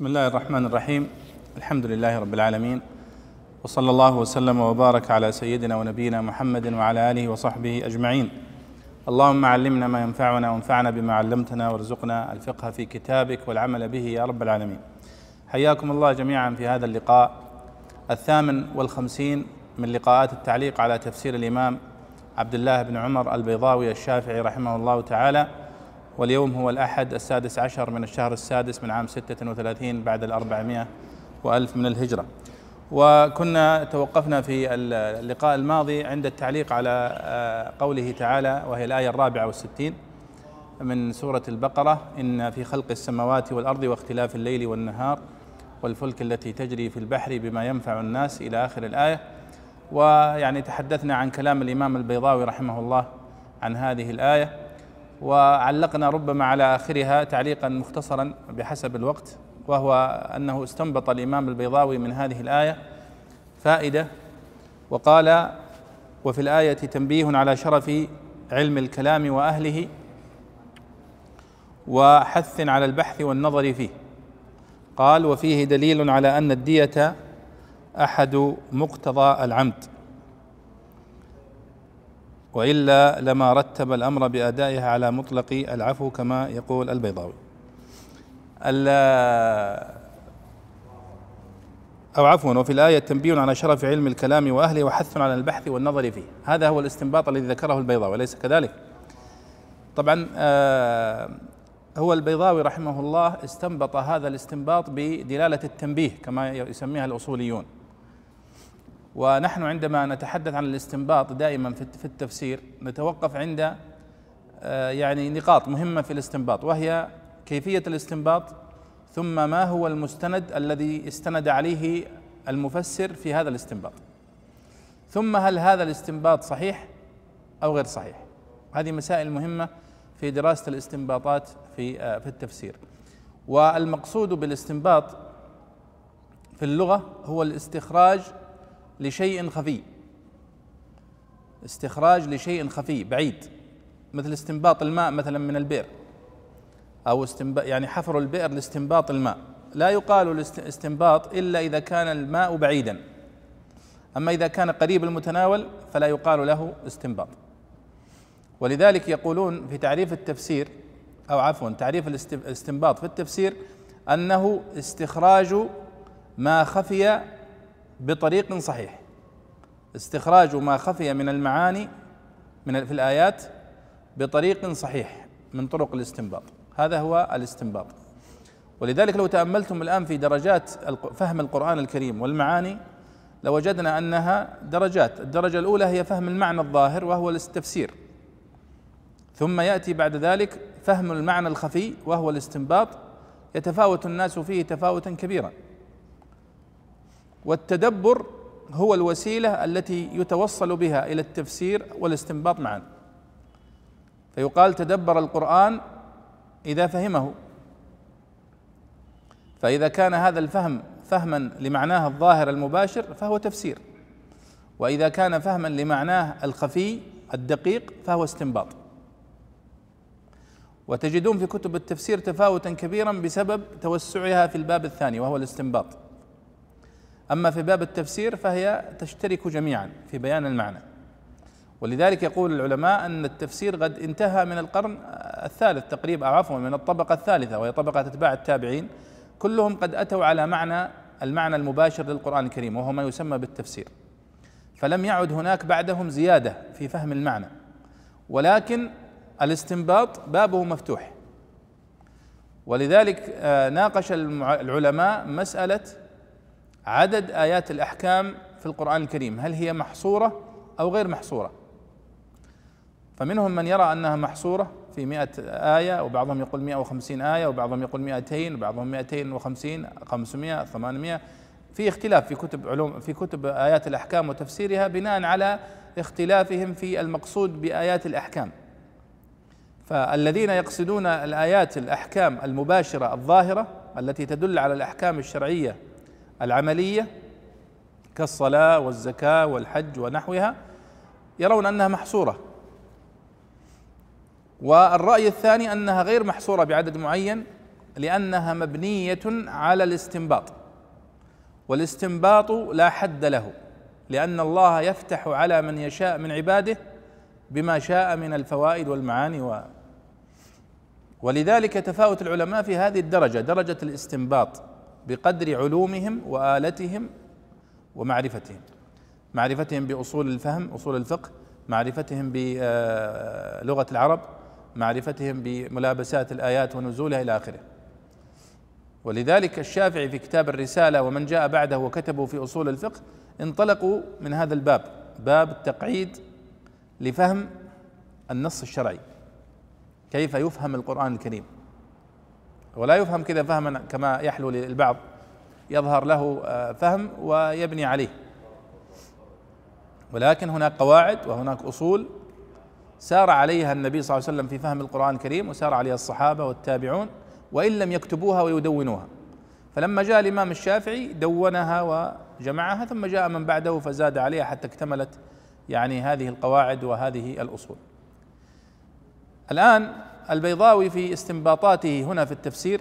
بسم الله الرحمن الرحيم. الحمد لله رب العالمين. وصلى الله وسلم وبارك على سيدنا ونبينا محمد وعلى آله وصحبه أجمعين. اللهم علمنا ما ينفعنا وانفعنا بما علمتنا وارزقنا الفقه في كتابك والعمل به يا رب العالمين. حياكم الله جميعا في هذا اللقاء. الثامن والخمسين من لقاءات التعليق على تفسير الإمام عبد الله بن عمر البيضاوي الشافعي رحمه الله تعالى. واليوم هو الأحد السادس عشر من الشهر السادس من عام ستة وثلاثين بعد الأربعمائة وألف من الهجرة. وكنا توقفنا في اللقاء الماضي عند التعليق على آه، قوله تعالى وهي الآية الرابعة والستين من سورة البقرة إن في خلق السماوات والأرض واختلاف الليل والنهار والفلك التي تجري في البحر بما ينفع الناس إلى آخر الآية. ويعني تحدثنا عن كلام الإمام البيضاوي رحمه الله عن هذه الآية. وعلقنا ربما على آخرها تعليقا مختصرا بحسب الوقت وهو أنه استنبط الإمام البيضاوي من هذه الآية فائدة وقال وفي الآية تنبيه على شرف علم الكلام وأهله وحث على البحث والنظر فيه. قال وفيه دليل على أن الدية أحد مقتضى العمد. وإلا لما رتب الأمر بأدائها على مطلق العفو كما يقول البيضاوي. أو عفوا وفي الآية تنبيه على شرف علم الكلام وأهله وحث على البحث والنظر فيه. هذا هو الاستنباط الذي ذكره البيضاوي أليس كذلك؟ طبعا آه هو البيضاوي رحمه الله استنبط هذا الاستنباط بدلالة التنبيه كما يسميها الأصوليون. ونحن عندما نتحدث عن الاستنباط دائما في التفسير نتوقف عند آه، يعني نقاط مهمة في الاستنباط وهي كيفية الاستنباط ثم ما هو المستند الذي استند عليه المفسر في هذا الاستنباط. ثم هل هذا الاستنباط صحيح أو غير صحيح؟ هذه مسائل مهمة في دراسة الاستنباطات في آه، في التفسير. والمقصود بالاستنباط في اللغة هو الاستخراج لشيء خفي. استخراج لشيء خفي بعيد. مثل استنباط الماء مثلا من البئر. أو استنباط يعني حفر البئر لاستنباط الماء. لا يقال الاستنباط إلا إذا كان الماء بعيدا. أما إذا كان قريب المتناول فلا يقال له استنباط. ولذلك يقولون في تعريف التفسير أو عفوا تعريف الاستنباط في التفسير أنه استخراج ما خفي بطريق صحيح. استخراج ما خفي من المعاني من في الآيات بطريق صحيح من طرق الاستنباط. هذا هو الاستنباط. ولذلك لو تأملتم الآن في درجات فهم القرآن الكريم والمعاني لوجدنا أنها درجات. الدرجة الأولى هي فهم المعنى الظاهر وهو التفسير ثم يأتي بعد ذلك فهم المعنى الخفي وهو الاستنباط. يتفاوت الناس فيه تفاوتا كبيرا. والتدبر هو الوسيلة التي يتوصل بها إلى التفسير والاستنباط معا. فيقال تدبر القرآن إذا فهمه. فإذا كان هذا الفهم فهما لمعناه الظاهر المباشر فهو تفسير. وإذا كان فهما لمعناه الخفي الدقيق فهو استنباط. وتجدون في كتب التفسير تفاوتا كبيرا بسبب توسعها في الباب الثاني وهو الاستنباط. أما في باب التفسير فهي تشترك جميعا في بيان المعنى. ولذلك يقول العلماء أن التفسير قد انتهى من القرن الثالث تقريبا عفوا من الطبقة الثالثة وهي طبقة أتباع التابعين. كلهم قد أتوا على معنى المعنى المباشر للقرآن الكريم وهو ما يسمى بالتفسير. فلم يعد هناك بعدهم زيادة في فهم المعنى. ولكن الاستنباط بابه مفتوح. ولذلك آه، ناقش العلماء مسألة عدد آيات الأحكام في القرآن الكريم هل هي محصورة أو غير محصورة؟ فمنهم من يرى أنها محصورة في مئة آية وبعضهم يقول مئة وخمسين آية وبعضهم يقول مئتين وبعضهم مئتين وخمسين خمسمائة ثمانمائة في اختلاف في كتب علوم في كتب آيات الأحكام وتفسيرها بناء على اختلافهم في المقصود بآيات الأحكام. فالذين يقصدون الآيات الأحكام المباشرة الظاهرة التي تدل على الأحكام الشرعية العملية كالصلاة والزكاة والحج ونحوها يرون أنها محصورة. والرأي الثاني أنها غير محصورة بعدد معين لأنها مبنية على الاستنباط. والاستنباط لا حد له لأن الله يفتح على من يشاء من عباده بما شاء من الفوائد والمعاني و. ولذلك تفاوت العلماء في هذه الدرجة درجة الاستنباط. بقدر علومهم وآلتهم ومعرفتهم. معرفتهم بأصول الفهم أصول الفقه معرفتهم بلغه العرب معرفتهم بملابسات الآيات ونزولها إلى آخره. ولذلك الشافعي في كتاب الرسالة ومن جاء بعده وكتبوا في أصول الفقه انطلقوا من هذا الباب باب التقعيد لفهم النص الشرعي. كيف يفهم القرآن الكريم؟ ولا يفهم كذا فهما كما يحلو للبعض. يظهر له آه، فهم ويبني عليه. ولكن هناك قواعد وهناك أصول سار عليها النبي صلى الله عليه وسلم في فهم القرآن الكريم وسار عليها الصحابة والتابعون وإن لم يكتبوها ويدونوها. فلما جاء الإمام الشافعي دونها وجمعها ثم جاء من بعده فزاد عليها حتى اكتملت يعني هذه القواعد وهذه الأصول. الآن البيضاوي في استنباطاته هنا في التفسير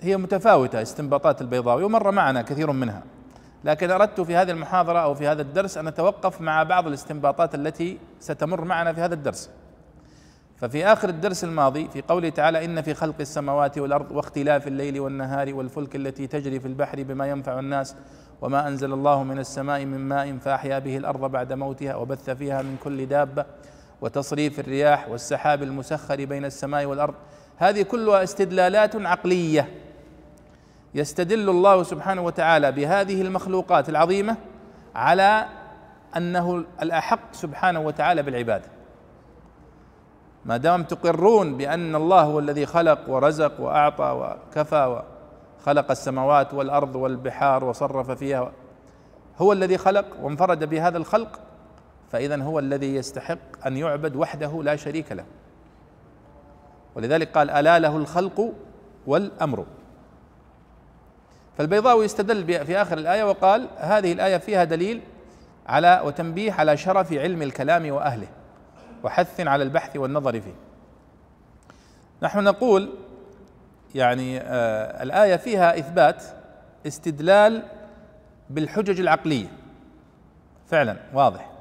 هي متفاوتة استنباطات البيضاوي ومر معنا كثير منها. لكن أردت في هذه المحاضرة أو في هذا الدرس أن أتوقف مع بعض الاستنباطات التي ستمر معنا في هذا الدرس. ففي آخر الدرس الماضي في قوله تعالى إن في خلق السماوات والأرض واختلاف الليل والنهار والفلك التي تجري في البحر بما ينفع الناس وما أنزل الله من السماء من ماء فأحيا به الأرض بعد موتها وبث فيها من كل دابة وتصريف الرياح والسحاب المسخر بين السماء والأرض. هذه كلها استدلالات عقلية يستدل الله سبحانه وتعالى بهذه المخلوقات العظيمة على أنه الأحق سبحانه وتعالى بالعبادة. ما دام تقرون بأن الله هو الذي خلق ورزق وأعطى وكفى وخلق السماوات والأرض والبحار وصرف فيها هو الذي خلق وانفرد بهذا الخلق فاذا هو الذي يستحق أن يعبد وحده لا شريك له. ولذلك قال ألا له الخلق والأمر. فالبيضاوي استدل في آخر الآية وقال هذه الآية فيها دليل على وتنبيه على شرف علم الكلام وأهله وحث على البحث والنظر فيه. نحن نقول يعني آه الآية فيها إثبات استدلال بالحجج العقلية. فعلا واضح.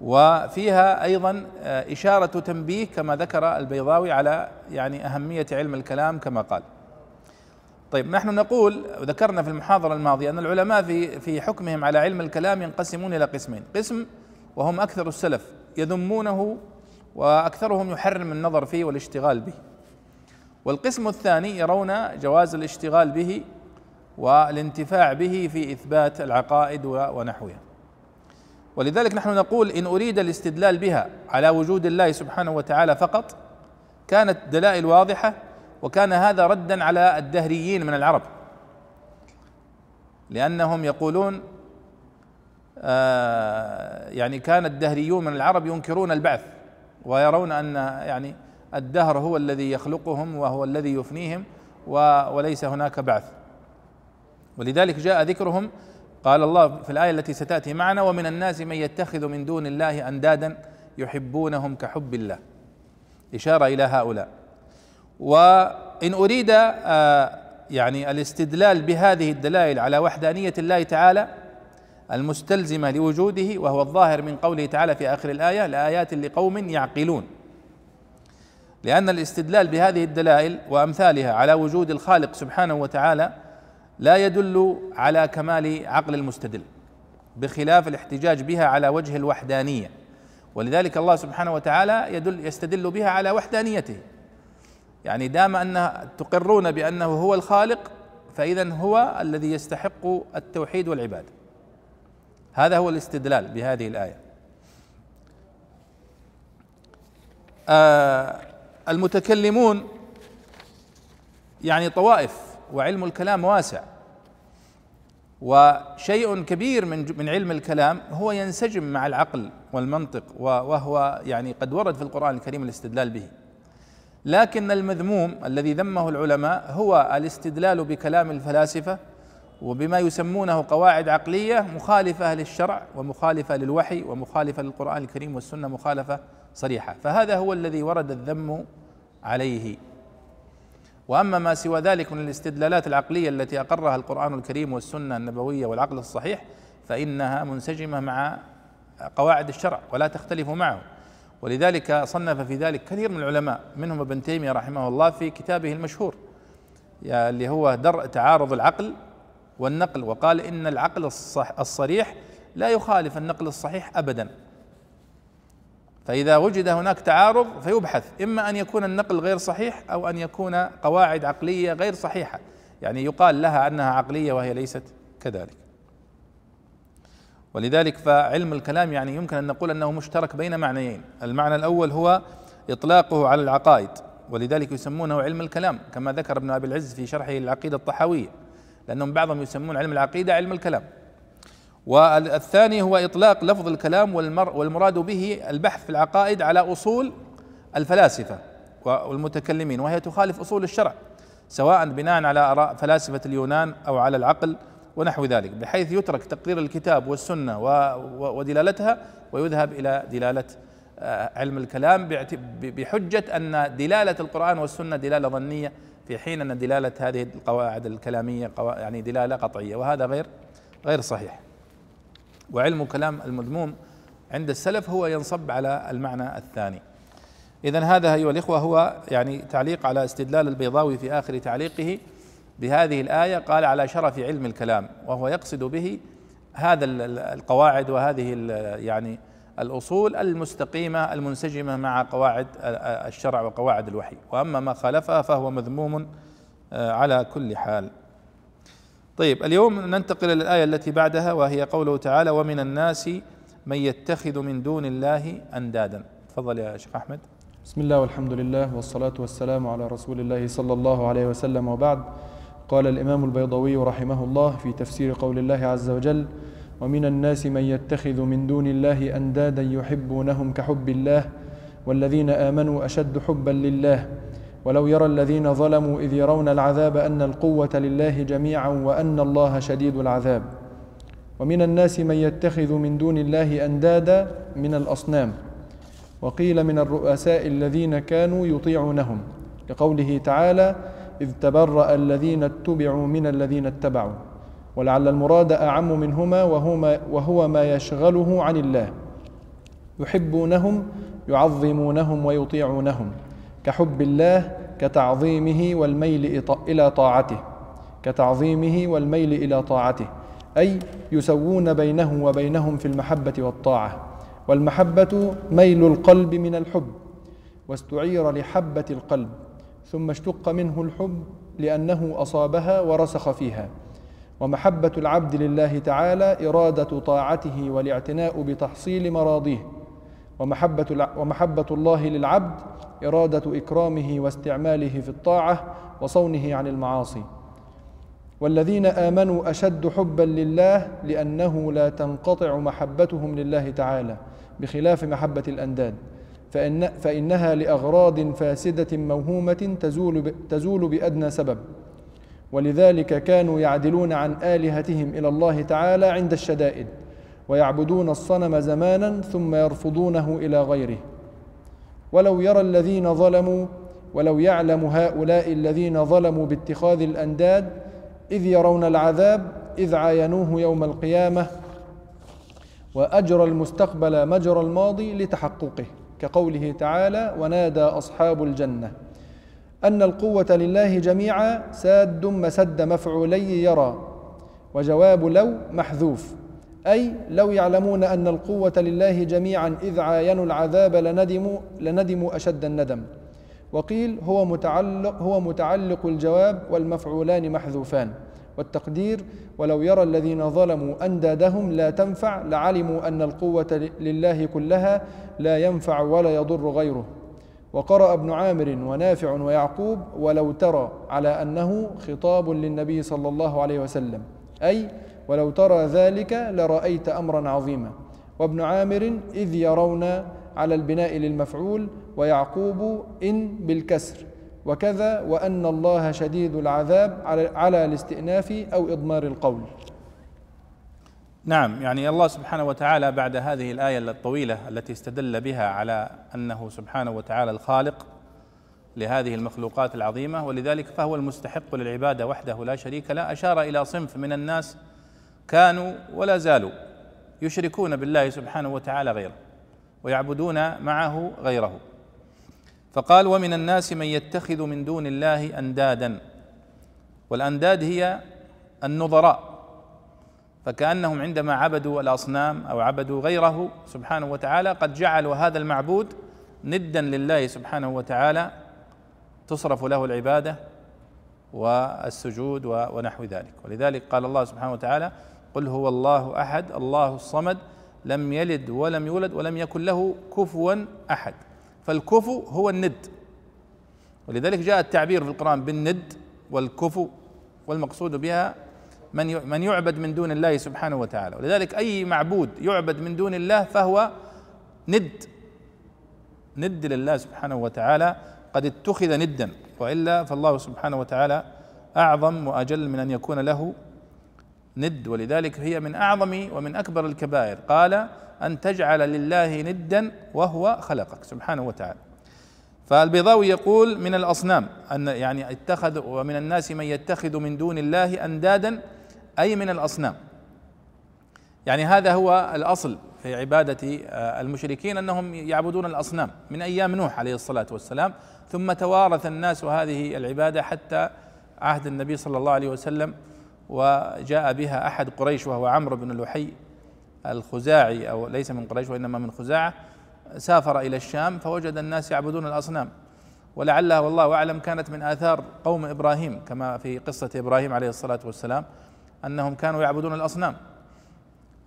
وفيها أيضا آه إشارة تنبيه كما ذكر البيضاوي على يعني أهمية علم الكلام كما قال طيب نحن نقول وذكرنا في المحاضرة الماضية أن العلماء في في حكمهم على علم الكلام ينقسمون إلى قسمين، قسم وهم أكثر السلف يذمونه وأكثرهم يحرم النظر فيه والاشتغال به. والقسم الثاني يرون جواز الاشتغال به والانتفاع به في إثبات العقائد ونحوها. ولذلك نحن نقول إن أريد الاستدلال بها على وجود الله سبحانه وتعالى فقط كانت دلائل واضحة وكان هذا ردا على الدهريين من العرب. لأنهم يقولون آه يعني كان الدهريون من العرب ينكرون البعث ويرون أن يعني الدهر هو الذي يخلقهم وهو الذي يفنيهم وليس هناك بعث. ولذلك جاء ذكرهم قال الله في الآية التي ستأتي معنا ومن الناس من يتخذ من دون الله أندادا يحبونهم كحب الله. إشارة إلى هؤلاء. وإن أريد آه، يعني الاستدلال بهذه الدلائل على وحدانية الله تعالى المستلزمة لوجوده وهو الظاهر من قوله تعالى في آخر الآية لآيات لقوم يعقلون. لأن الاستدلال بهذه الدلائل وأمثالها على وجود الخالق سبحانه وتعالى لا يدل على كمال عقل المستدل بخلاف الاحتجاج بها على وجه الوحدانية. ولذلك الله سبحانه وتعالى يدل يستدل بها على وحدانيته. يعني دام أن تقرون بأنه هو الخالق فإذا هو الذي يستحق التوحيد والعبادة هذا هو الاستدلال بهذه الآية. آه المتكلمون يعني طوائف وعلم الكلام واسع. وشيء كبير من من علم الكلام هو ينسجم مع العقل والمنطق وهو يعني قد ورد في القرآن الكريم الاستدلال به. لكن المذموم الذي ذمه العلماء هو الاستدلال بكلام الفلاسفة وبما يسمونه قواعد عقلية مخالفة للشرع ومخالفة للوحي ومخالفة للقرآن الكريم والسنة مخالفة صريحة. فهذا هو الذي ورد الذم عليه. وأما ما سوى ذلك من الاستدلالات العقلية التي أقرها القرآن الكريم والسنة النبوية والعقل الصحيح فإنها منسجمة مع قواعد الشرع ولا تختلف معه. ولذلك صنف في ذلك كثير من العلماء منهم ابن تيمية رحمه الله في كتابه المشهور اللي هو درء تعارض العقل والنقل وقال إن العقل الصح الصريح لا يخالف النقل الصحيح ابدا. فإذا وجد هناك تعارض فيبحث إما أن يكون النقل غير صحيح أو أن يكون قواعد عقلية غير صحيحة. يعني يقال لها أنها عقلية وهي ليست كذلك. ولذلك فعلم الكلام يعني يمكن أن نقول أنه مشترك بين معنيين. المعنى الأول هو إطلاقه على العقائد ولذلك يسمونه علم الكلام كما ذكر ابن أبي العز في شرحه للعقيدة الطحاوية لأنهم بعضهم يسمون علم العقيدة علم الكلام. والثاني هو إطلاق لفظ الكلام والمراد به البحث في العقائد على أصول الفلاسفة والمتكلمين وهي تخالف أصول الشرع سواء بناء على آراء فلاسفة اليونان أو على العقل ونحو ذلك بحيث يترك تقرير الكتاب والسنة ودلالتها ويذهب إلى دلالة آه، علم الكلام بحجة أن دلالة القرآن والسنة دلالة ظنية في حين أن دلالة هذه القواعد الكلامية يعني دلالة قطعية وهذا غير غير صحيح. وعلم كلام المذموم عند السلف هو ينصب على المعنى الثاني. اذا هذا أيها الإخوة هو يعني تعليق على استدلال البيضاوي في آخر تعليقه بهذه الآية قال على شرف علم الكلام. وهو يقصد به هذا القواعد وهذه يعني الأصول المستقيمة المنسجمة مع قواعد الشرع وقواعد الوحي. وأما ما خالفها فهو مذموم آه، على كل حال. طيب اليوم ننتقل إلى الآية التي بعدها وهي قوله تعالى ومن الناس من يتخذ من دون الله أندادا. تفضل يا شيخ أحمد. بسم الله والحمد لله والصلاة والسلام على رسول الله صلى الله عليه وسلم وبعد. قال الإمام البيضوي رحمه الله في تفسير قول الله عز وجل ومن الناس من يتخذ من دون الله أندادا يحبونهم كحب الله والذين آمنوا أشد حبا لله ولو يرى الذين ظلموا إذ يرون العذاب أن القوة لله جميعا وأن الله شديد العذاب. ومن الناس من يتخذ من دون الله أندادا من الأصنام. وقيل من الرؤساء الذين كانوا يطيعونهم. لقوله تعالى إذ تبرأ الذين اتبعوا من الذين اتبعوا. ولعل المراد أعم منهما وهو ما, وهو ما يشغله عن الله. يحبونهم يعظمونهم ويطيعونهم. كحب الله كتعظيمه والميل إلى طاعته. كتعظيمه والميل إلى طاعته. أي يسوون بينه وبينهم في المحبة والطاعة. والمحبة ميل القلب من الحب. واستعير لحبة القلب. ثم اشتق منه الحب لأنه أصابها ورسخ فيها. ومحبة العبد لله تعالى إرادة طاعته والاعتناء بتحصيل مراضيه. ومحبة, ومحبة الله للعبد إرادة إكرامه واستعماله في الطاعة وصونه عن المعاصي. والذين آمنوا أشد حبا لله لأنه لا تنقطع محبتهم لله تعالى بخلاف محبة الأنداد. فإن فإنها لأغراض فاسدة موهومة تزول, تزول بأدنى سبب. ولذلك كانوا يعدلون عن آلهتهم إلى الله تعالى عند الشدائد. ويعبدون الصنم زمانا ثم يرفضونه إلى غيره. ولو يرى الذين ظلموا ولو يعلم هؤلاء الذين ظلموا باتخاذ الأنداد إذ يرون العذاب إذ عاينوه يوم القيامة. وأجرى المستقبل مجرى الماضي لتحققه كقوله تعالى ونادى أصحاب الجنة أن القوة لله جميعا ساد مسد مفعولي يرى وجواب لو محذوف أي لو يعلمون أن القوة لله جميعا إذ عاينوا العذاب لندموا لندموا أشد الندم. وقيل هو متعلق هو متعلق الجواب والمفعولان محذوفان. والتقدير ولو يرى الذين ظلموا أندادهم لا تنفع لعلموا أن القوة لله كلها لا ينفع ولا يضر غيره. وقرأ ابن عامر ونافع ويعقوب ولو ترى على أنه خطاب للنبي صلى الله عليه وسلم. أي ولو ترى ذلك لرأيت أمرا عظيما. وابن عامر إذ يرون على البناء للمفعول ويعقوب إن بالكسر. وكذا وأن الله شديد العذاب على الاستئناف أو إضمار القول. نعم يعني الله سبحانه وتعالى بعد هذه الآية الطويلة التي استدل بها على أنه سبحانه وتعالى الخالق لهذه المخلوقات العظيمة ولذلك فهو المستحق للعبادة وحده لا شريك له أشار إلى صنف من الناس كانوا ولا زالوا يشركون بالله سبحانه وتعالى غيره ويعبدون معه غيره. فقال ومن الناس من يتخذ من دون الله أندادا والأنداد هي النظراء فكأنهم عندما عبدوا الأصنام أو عبدوا غيره سبحانه وتعالى قد جعلوا هذا المعبود ندا لله سبحانه وتعالى تصرف له العبادة والسجود ونحو ذلك. ولذلك قال الله سبحانه وتعالى قل هو الله أحد الله الصمد لم يلد ولم يولد ولم يكن له كفوا أحد. فالكفو هو الند. ولذلك جاء التعبير في القرآن بالند والكفو والمقصود بها من من يعبد من دون الله سبحانه وتعالى. ولذلك أي معبود يعبد من دون الله فهو ند. ند لله سبحانه وتعالى. قد اتخذ ندا وإلا فالله سبحانه وتعالى أعظم وأجل من أن يكون له ند ولذلك هي من أعظم ومن أكبر الكبائر. قال أن تجعل لله ندا وهو خلقك سبحانه وتعالى. فالبيضاوي يقول من الأصنام أن يعني اتخذ ومن الناس من يتخذ من دون الله أندادا أي من الأصنام. يعني هذا هو الأصل في عبادة آه، المشركين أنهم يعبدون الأصنام من أيام نوح عليه الصلاة والسلام. ثم توارث الناس هذه العبادة حتى عهد النبي صلى الله عليه وسلم وجاء بها أحد قريش وهو عمرو بن لحي الخزاعي أو ليس من قريش وإنما من خزاعة سافر إلى الشام فوجد الناس يعبدون الأصنام. ولعلها والله أعلم كانت من آثار قوم إبراهيم كما في قصة إبراهيم عليه الصلاة والسلام أنهم كانوا يعبدون الأصنام.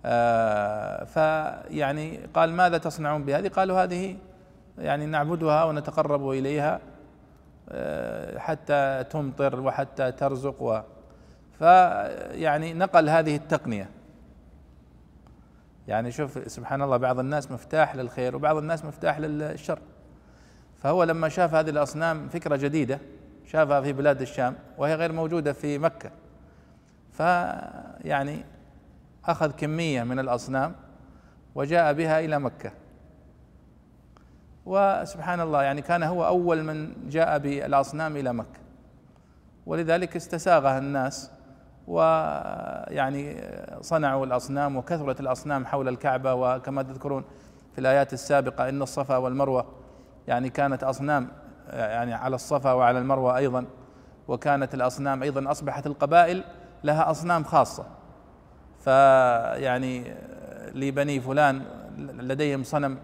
آه فيعني قال ماذا تصنعون بهذه؟ قالوا هذه يعني نعبدها ونتقرب إليها آه حتى تمطر وحتى ترزق و فيعني نقل هذه التقنية. يعني شوف سبحان الله بعض الناس مفتاح للخير وبعض الناس مفتاح للشر. فهو لما شاف هذه الأصنام فكرة جديدة شافها في بلاد الشام وهي غير موجودة في مكة. فيعني أخذ كمية من الأصنام وجاء بها إلى مكة. وسبحان الله يعني كان هو أول من جاء بالأصنام إلى مكة. ولذلك استساغها الناس ويعني صنعوا الأصنام وكثرت الأصنام حول الكعبة. وكما تذكرون في الآيات السابقة إن الصفا والمروة يعني كانت أصنام يعني على الصفا وعلى المروة أيضا. وكانت الأصنام أيضا أصبحت القبائل لها أصنام خاصة. فيعني لبني فلان لديهم صنم.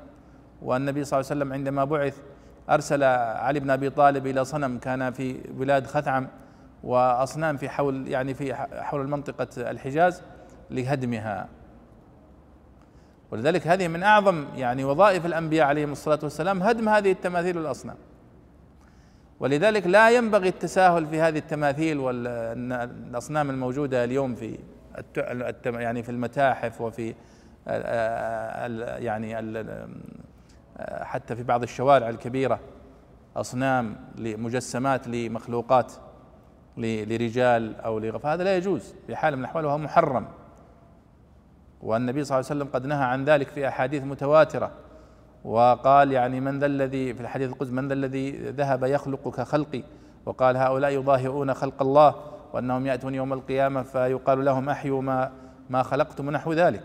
والنبي صلى الله عليه وسلم عندما بعث أرسل علي بن أبي طالب إلى صنم كان في بلاد خثعم. وأصنام في حول يعني في حول منطقة الحجاز لهدمها. ولذلك هذه من أعظم يعني وظائف الأنبياء عليهم الصلاة والسلام هدم هذه التماثيل والأصنام. ولذلك لا ينبغي التساهل في هذه التماثيل والاصنام الموجودة اليوم في يعني في المتاحف وفي يعني حتى في بعض الشوارع الكبيرة أصنام لمجسمات لمخلوقات. لرجال أو لغ... فهذا لا يجوز بحال من الاحوال وهو محرم. والنبي صلى الله عليه وسلم قد نهى عن ذلك في أحاديث متواترة وقال يعني من ذا الذي في الحديث القدس من ذا الذي ذهب يخلق كخلقي وقال هؤلاء يضاهئون خلق الله وأنهم يأتون يوم القيامة فيقال لهم أحيوا ما ما خلقتم نحو ذلك.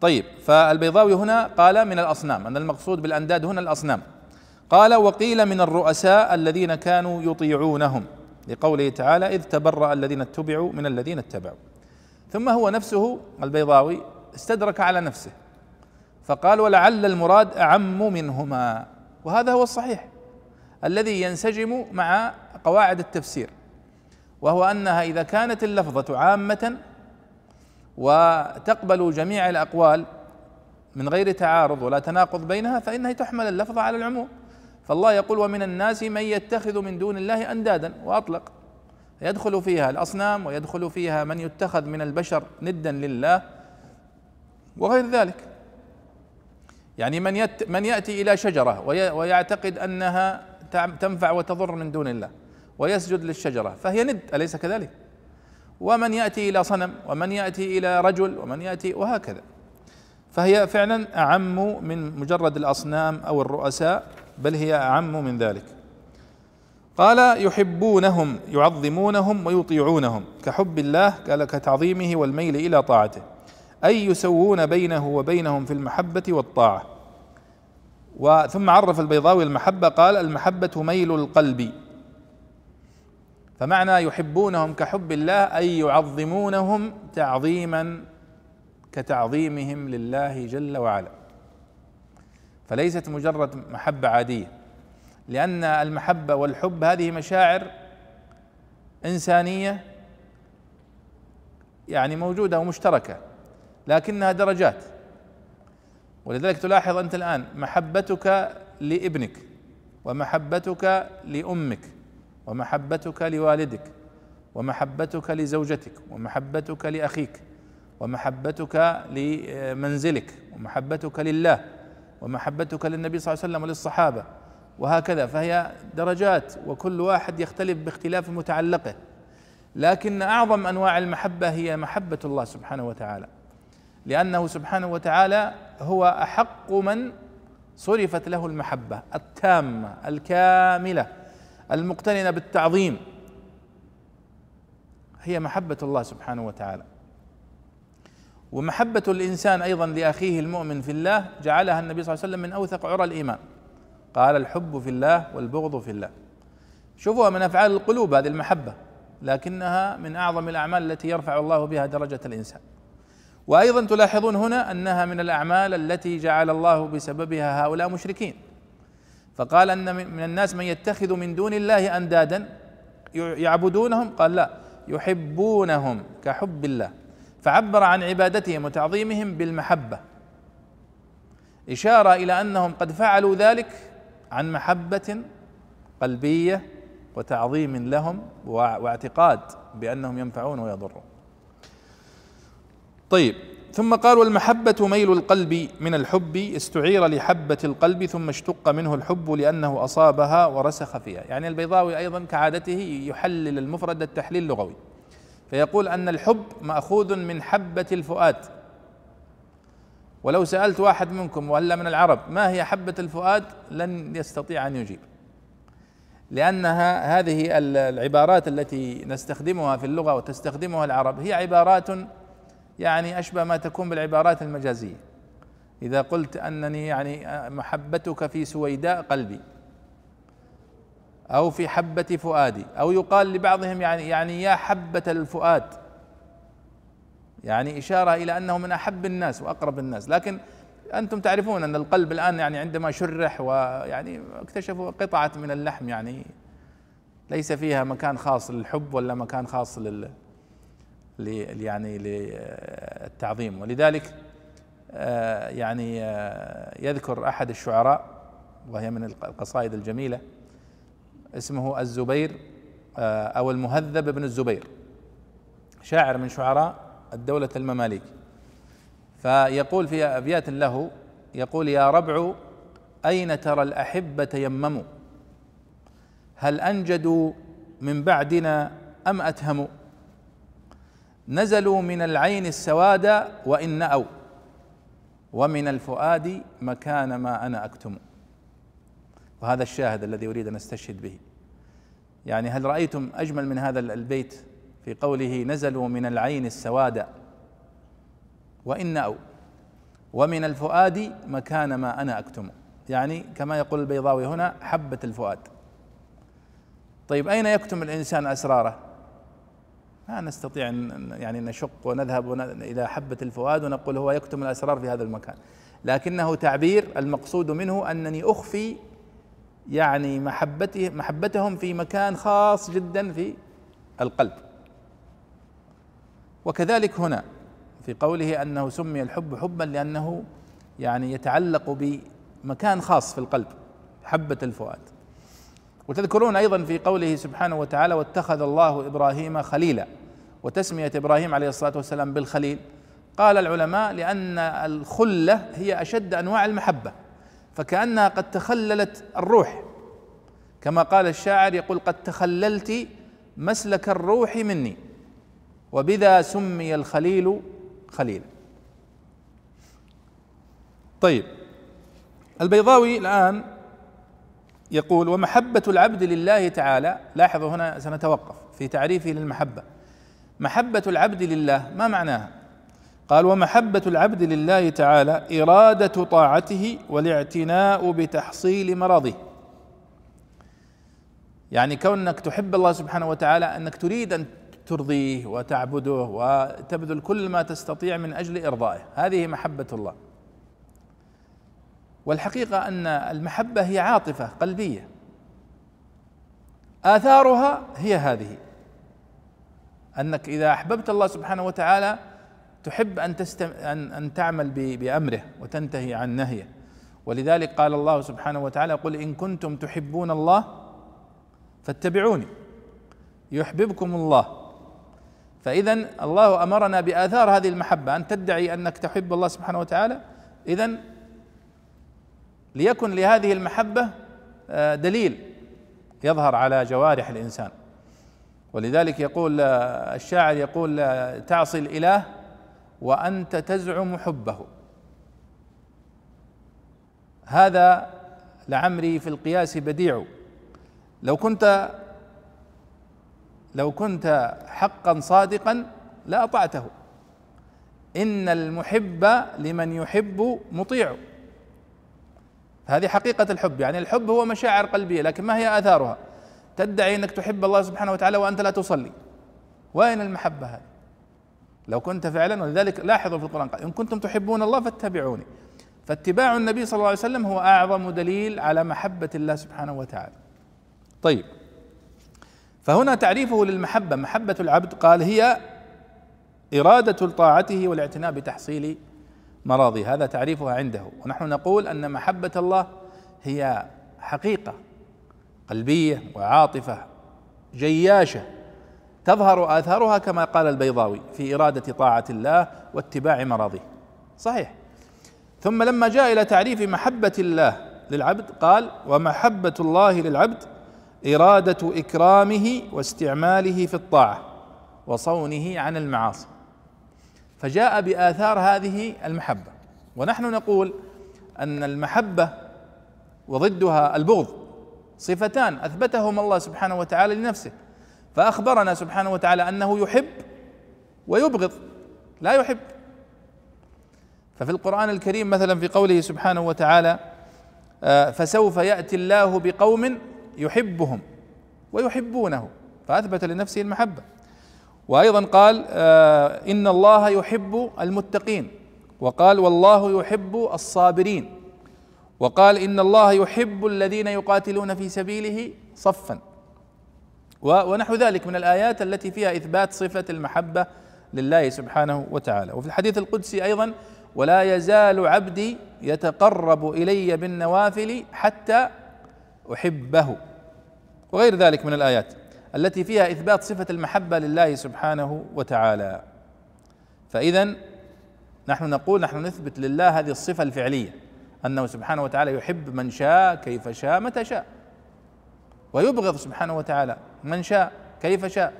طيب فالبيضاوي هنا قال من الأصنام أن المقصود بالأنداد هنا الأصنام. قال وقيل من الرؤساء الذين كانوا يطيعونهم لقوله تعالى إذ تبرأ الذين اتبعوا من الذين اتبعوا. ثم هو نفسه البيضاوي استدرك على نفسه فقال ولعل المراد أعم منهما. وهذا هو الصحيح الذي ينسجم مع قواعد التفسير وهو أنها إذا كانت اللفظة عامة وتقبل جميع الأقوال من غير تعارض ولا تناقض بينها فإنها تحمل اللفظ على العموم. فالله يقول ومن الناس من يتخذ من دون الله أندادا وأطلق. يدخل فيها الأصنام ويدخل فيها من يتخذ من البشر ندا لله وغير ذلك. يعني من يت من يأتي إلى شجرة ويعتقد أنها تنفع وتضر من دون الله ويسجد للشجرة فهي ند أليس كذلك؟ ومن يأتي إلى صنم ومن يأتي إلى رجل ومن يأتي وهكذا. فهي فعلا أعم من مجرد الأصنام أو الرؤساء بل هي أعم من ذلك. قال يحبونهم يعظمونهم ويطيعونهم كحب الله قال كتعظيمه والميل إلى طاعته. أي يسوون بينه وبينهم في المحبة والطاعة. وثم عرف البيضاوي المحبة قال المحبة ميل القلب. فمعنى يحبونهم كحب الله أي يعظمونهم تعظيما كتعظيمهم لله جل وعلا. فليست مجرد محبة عادية لأن المحبة والحب هذه مشاعر إنسانية يعني موجودة ومشتركة لكنها درجات. ولذلك تلاحظ أنت الآن محبتك لابنك ومحبتك لأمك ومحبتك لوالدك ومحبتك لزوجتك ومحبتك لأخيك. ومحبتك لمنزلك ومحبتك لله ومحبتك للنبي صلى الله عليه وسلم وللصحابة وهكذا. فهي درجات وكل واحد يختلف باختلاف متعلقه. لكن أعظم أنواع المحبة هي محبة الله سبحانه وتعالى. لأنه سبحانه وتعالى هو أحق من صرفت له المحبة التامة الكاملة المقترنه بالتعظيم. هي محبة الله سبحانه وتعالى. ومحبة الإنسان أيضا لأخيه المؤمن في الله جعلها النبي صلى الله عليه وسلم من أوثق عرى الإيمان. قال الحب في الله والبغض في الله. شوفوها من أفعال القلوب هذه المحبة لكنها من أعظم الأعمال التي يرفع الله بها درجة الإنسان. وأيضا تلاحظون هنا أنها من الأعمال التي جعل الله بسببها هؤلاء مشركين. فقال أن من الناس من يتخذ من دون الله اندادا يعبدونهم؟ قال لا يحبونهم كحب الله. فعبر عن عبادتهم وتعظيمهم بالمحبة. إشارة إلى أنهم قد فعلوا ذلك عن محبة قلبية وتعظيم لهم واعتقاد بأنهم ينفعون ويضرون. طيب ثم قال والمحبة ميل القلب من الحب استعير لحبة القلب ثم اشتق منه الحب لأنه أصابها ورسخ فيها. يعني البيضاوي أيضا كعادته يحلل المفرد التحليل اللغوي. فيقول أن الحب مأخوذ من حبة الفؤاد. ولو سألت واحد منكم ولا من العرب ما هي حبة الفؤاد لن يستطيع أن يجيب. لأنها هذه العبارات التي نستخدمها في اللغة وتستخدمها العرب هي عبارات يعني أشبه ما تكون بالعبارات المجازية. إذا قلت أنني يعني محبتك في سويداء قلبي. أو في حبة فؤادي أو يقال لبعضهم يعني يعني يا حبة الفؤاد. يعني إشارة إلى أنه من أحب الناس وأقرب الناس. لكن أنتم تعرفون أن القلب الآن يعني عندما شرح ويعني اكتشفوا قطعة من اللحم يعني ليس فيها مكان خاص للحب ولا مكان خاص لل يعني للتعظيم. ولذلك آه، يعني آه، يذكر أحد الشعراء وهي من القصائد الجميلة اسمه الزبير آه، أو المهذب بن الزبير. شاعر من شعراء الدولة المماليك. فيقول في ابيات له يقول يا ربع أين ترى الأحبة يمموا؟ هل أنجدوا من بعدنا أم أتهموا؟ نزلوا من العين السواد وإن نأوا ومن الفؤاد مكان ما أنا أكتم. وهذا الشاهد الذي أريد أن أستشهد به. يعني هل رأيتم أجمل من هذا البيت في قوله نزلوا من العين السواد؟ وإن نأوا ومن الفؤاد مكان ما أنا أكتم. يعني كما يقول البيضاوي هنا حبة الفؤاد. طيب أين يكتم الإنسان أسراره؟ ما نستطيع أن يعني نشق ونذهب إلى حبة الفؤاد ونقول هو يكتم الأسرار في هذا المكان. لكنه تعبير المقصود منه أنني أخفي يعني محبته محبتهم في مكان خاص جدا في القلب. وكذلك هنا في قوله أنه سمي الحب حبا لأنه يعني يتعلق بمكان خاص في القلب حبة الفؤاد. وتذكرون أيضا في قوله سبحانه وتعالى واتخذ الله إبراهيم خليلا وتسمية إبراهيم عليه الصلاة والسلام بالخليل. قال العلماء لأن الخلة هي أشد أنواع المحبة. فكأنها قد تخللت الروح. كما قال الشاعر يقول قد تخللت مسلك الروح مني وبذا سمي الخليل خليلا طيب البيضاوي الآن يقول ومحبة العبد لله تعالى لاحظوا هنا سنتوقف في تعريفه للمحبة. محبة العبد لله ما معناها؟ قال ومحبة العبد لله تعالى إرادة طاعته والاعتناء بتحصيل مرضه. يعني كونك تحب الله سبحانه وتعالى أنك تريد أن ترضيه وتعبده وتبذل كل ما تستطيع من أجل إرضائه. هذه محبة الله. والحقيقة أن المحبة هي عاطفة قلبية. آثارها هي هذه. أنك إذا أحببت الله سبحانه وتعالى تحب أن تستم ان أن تعمل بأمره وتنتهي عن نهيه. ولذلك قال الله سبحانه وتعالى قل إن كنتم تحبون الله فاتبعوني يحببكم الله. فاذا الله أمرنا بآثار هذه المحبة أن تدعي أنك تحب الله سبحانه وتعالى. اذا ليكن لهذه المحبة آه، دليل يظهر على جوارح الإنسان. ولذلك يقول آه، الشاعر يقول آه، تعصي الإله وأنت تزعم حبه. هذا لعمري في القياس بديع. لو كنت لو كنت حقا صادقا لأطعته. إن المحب لمن يحب مطيع. هذه حقيقة الحب يعني الحب هو مشاعر قلبية لكن ما هي آثارها؟ تدعي أنك تحب الله سبحانه وتعالى وأنت لا تصلي. وين المحبة هذه؟ لو كنت فعلا ولذلك لاحظوا في القرآن قال إن كنتم تحبون الله فاتبعوني. فاتباع النبي صلى الله عليه وسلم هو أعظم دليل على محبة الله سبحانه وتعالى. طيب. فهنا تعريفه للمحبة. محبة العبد قال هي إرادة طاعته والاعتناء بتحصيل مراضي. هذا تعريفها عنده. ونحن نقول أن محبة الله هي حقيقة قلبية وعاطفة جياشة. تظهر آثارها كما قال البيضاوي في إرادة طاعة الله واتباع مراضيه صحيح. ثم لما جاء إلى تعريف محبة الله للعبد قال ومحبة الله للعبد إرادة إكرامه واستعماله في الطاعة وصونه عن المعاصي. فجاء بآثار هذه المحبة. ونحن نقول أن المحبة وضدها البغض صفتان أثبتهما الله سبحانه وتعالى لنفسه. فأخبرنا سبحانه وتعالى أنه يحب ويبغض لا يحب. ففي القرآن الكريم مثلا في قوله سبحانه وتعالى آه، فسوف يأتي الله بقوم يحبهم ويحبونه فأثبت لنفسه المحبة. وأيضا قال آه إن الله يحب المتقين وقال والله يحب الصابرين. وقال إن الله يحب الذين يقاتلون في سبيله صفا. ونحو ذلك من الآيات التي فيها إثبات صفة المحبة لله سبحانه وتعالى. وفي الحديث القدسي أيضا ولا يزال عبدي يتقرب إلي بالنوافل حتى أحبه. وغير ذلك من الآيات التي فيها إثبات صفة المحبة لله سبحانه وتعالى. فاذا نحن نقول نحن نثبت لله هذه الصفة الفعلية أنه سبحانه وتعالى يحب من شاء كيف شاء متى شاء. ويبغض سبحانه وتعالى. من شاء كيف شاء.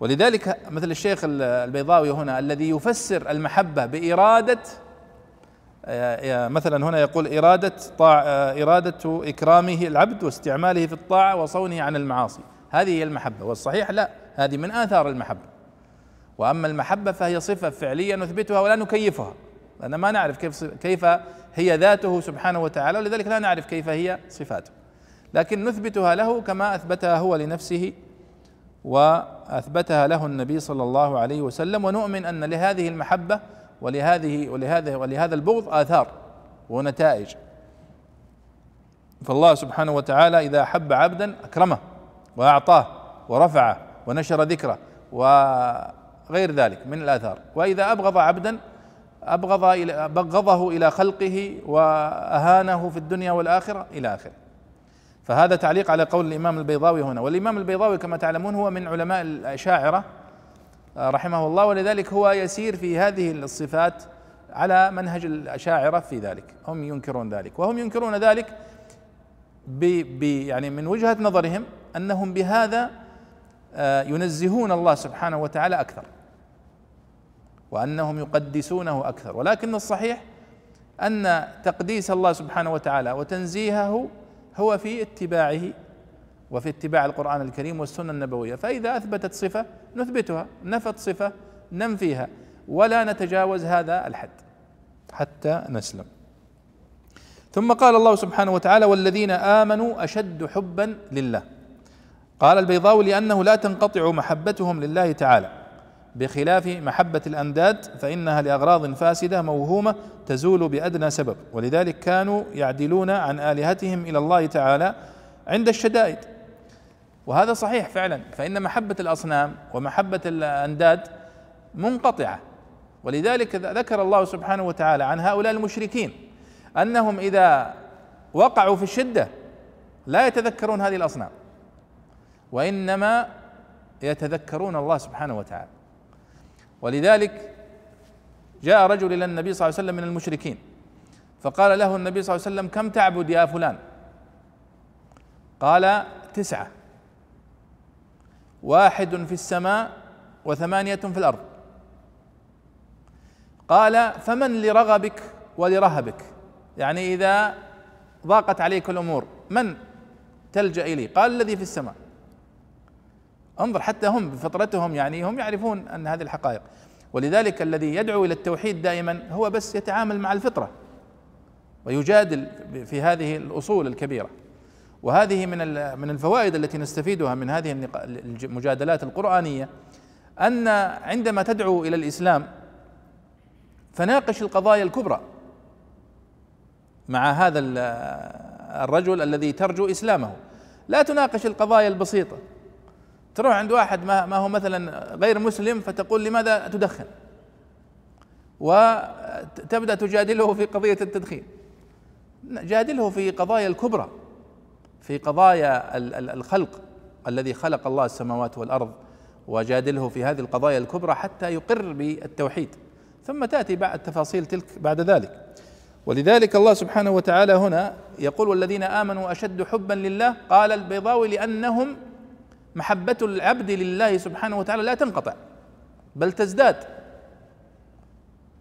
ولذلك مثل الشيخ البيضاوي هنا الذي يفسر المحبة بإرادة آه، مثلا هنا يقول إرادة طاع آه، إرادة إكرامه العبد واستعماله في الطاعة وصونه عن المعاصي. هذه هي المحبة والصحيح لا هذه من آثار المحبة. وأما المحبة فهي صفة فعلية نثبتها ولا نكيفها لأن ما نعرف كيف كيف هي ذاته سبحانه وتعالى ولذلك لا نعرف كيف هي صفاته. لكن نثبتها له كما أثبتها هو لنفسه وأثبتها له النبي صلى الله عليه وسلم ونؤمن أن لهذه المحبة ولهذه ولهذا ولهذا البغض آثار ونتائج. فالله سبحانه وتعالى إذا أحب عبدا أكرمه وأعطاه ورفعه ونشر ذكره وغير ذلك من الآثار. وإذا أبغض عبدا إلى بغضه إلى خلقه وأهانه في الدنيا والآخرة إلى آخره. فهذا تعليق على قول الإمام البيضاوي هنا. والإمام البيضاوي كما تعلمون هو من علماء الأشاعرة رحمه الله ولذلك هو يسير في هذه الصفات على منهج الأشاعرة في ذلك. هم ينكرون ذلك. وهم ينكرون ذلك ب ب يعني من وجهة نظرهم أنهم بهذا آه، ينزهون الله سبحانه وتعالى أكثر وأنهم يقدسونه أكثر. ولكن الصحيح أن تقديس الله سبحانه وتعالى وتنزيهه هو في اتباعه وفي اتباع القرآن الكريم والسنة النبوية. فإذا أثبتت صفة نثبتها نفت صفة ننفيها ولا نتجاوز هذا الحد حتى نسلم. ثم قال الله سبحانه وتعالى والذين آمنوا أشد حبا لله قال البيضاوي لأنه لا تنقطع محبتهم لله تعالى بخلاف محبة الأنداد فإنها لأغراض فاسدة موهومة تزول بأدنى سبب. ولذلك كانوا يعدلون عن آلهتهم إلى الله تعالى عند الشدائد. وهذا صحيح فعلا فإن محبة الأصنام ومحبة الأنداد منقطعة. ولذلك ذكر الله سبحانه وتعالى عن هؤلاء المشركين أنهم إذا وقعوا في الشدة لا يتذكرون هذه الأصنام وإنما يتذكرون الله سبحانه وتعالى. ولذلك جاء رجل إلى النبي صلى الله عليه وسلم من المشركين فقال له النبي صلى الله عليه وسلم كم تعبد يا فلان؟ قال تسعة. واحد في السماء وثمانية في الأرض. قال فمن لرغبك ولرهبك؟ يعني إذا ضاقت عليك الأمور من تلجأ إليه؟ قال الذي في السماء. انظر حتى هم بفطرتهم يعني هم يعرفون أن هذه الحقائق. ولذلك الذي يدعو إلى التوحيد دائما هو بس يتعامل مع الفطرة. ويجادل في هذه الأصول الكبيرة. وهذه من من الفوائد التي نستفيدها من هذه المجادلات القرآنية أن عندما تدعو إلى الإسلام فناقش القضايا الكبرى مع هذا الرجل الذي ترجو إسلامه. لا تناقش القضايا البسيطة. تروح عند واحد ما, ما هو مثلا غير مسلم فتقول لماذا تدخن؟ وتبدأ تجادله في قضية التدخين. جادله في قضايا الكبرى في قضايا الخلق الذي خلق الله السماوات والأرض وجادله في هذه القضايا الكبرى حتى يقر بالتوحيد. ثم تأتي بعد تفاصيل تلك بعد ذلك. ولذلك الله سبحانه وتعالى هنا يقول والذين آمنوا أشد حبا لله قال البيضاوي لأنهم محبة العبد لله سبحانه وتعالى لا تنقطع بل تزداد.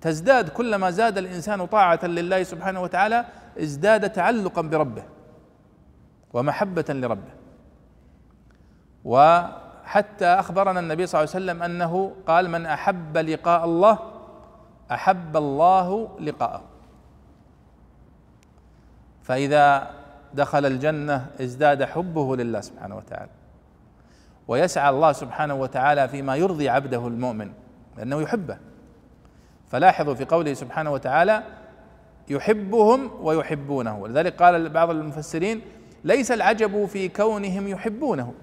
تزداد كلما زاد الإنسان طاعة لله سبحانه وتعالى ازداد تعلقا بربه ومحبة لربه. وحتى أخبرنا النبي صلى الله عليه وسلم أنه قال من أحب لقاء الله أحب الله لقاءه. فإذا دخل الجنة ازداد حبه لله سبحانه وتعالى. ويسعى الله سبحانه وتعالى فيما يرضي عبده المؤمن لأنه يحبه. فلاحظوا في قوله سبحانه وتعالى يحبهم ويحبونه. ولذلك قال بعض المفسرين ليس العجب في كونهم يحبونه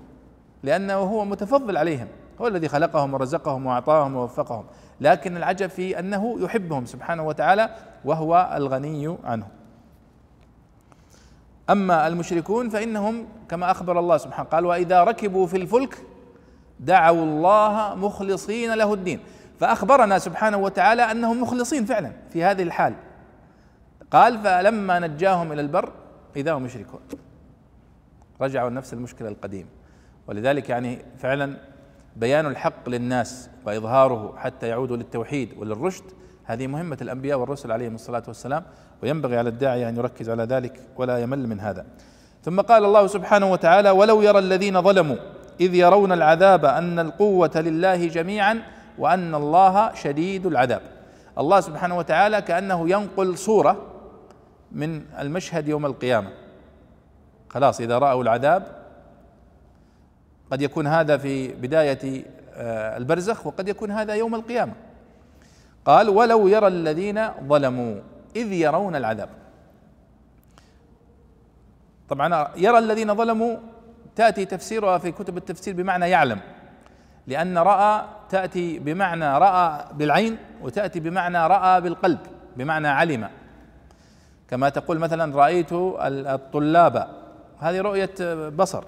لأنه هو متفضل عليهم. هو الذي خلقهم ورزقهم وأعطاهم ووفقهم. لكن العجب في أنه يحبهم سبحانه وتعالى وهو الغني عنهم أما المشركون فإنهم كما أخبر الله سبحانه قال وإذا ركبوا في الفلك دعوا الله مخلصين له الدين. فأخبرنا سبحانه وتعالى أنهم مخلصين فعلا في هذه الحال. قال فلما نجاهم إلى البر إذا هم يشركون رجعوا لنفس المشكلة القديم ولذلك يعني فعلا بيان الحق للناس وإظهاره حتى يعودوا للتوحيد وللرشد هذه مهمة الأنبياء والرسل عليهم الصلاة والسلام. وينبغي على الداعية أن يركز على ذلك ولا يمل من هذا. ثم قال الله سبحانه وتعالى ولو يرى الذين ظلموا إذ يرون العذاب أن القوة لله جميعا وأن الله شديد العذاب. الله سبحانه وتعالى كأنه ينقل صورة من المشهد يوم القيامة. خلاص إذا رأوا العذاب قد يكون هذا في بداية آه، البرزخ وقد يكون هذا يوم القيامة. قال ولو يرى الذين ظلموا إذ يرون العذاب. طبعا يرى الذين ظلموا تأتي تفسيرها في كتب التفسير بمعنى يعلم لأن رأى تأتي بمعنى رأى بالعين وتأتي بمعنى رأى بالقلب بمعنى علم. كما تقول مثلا رأيت الطلاب هذه رؤية بصر.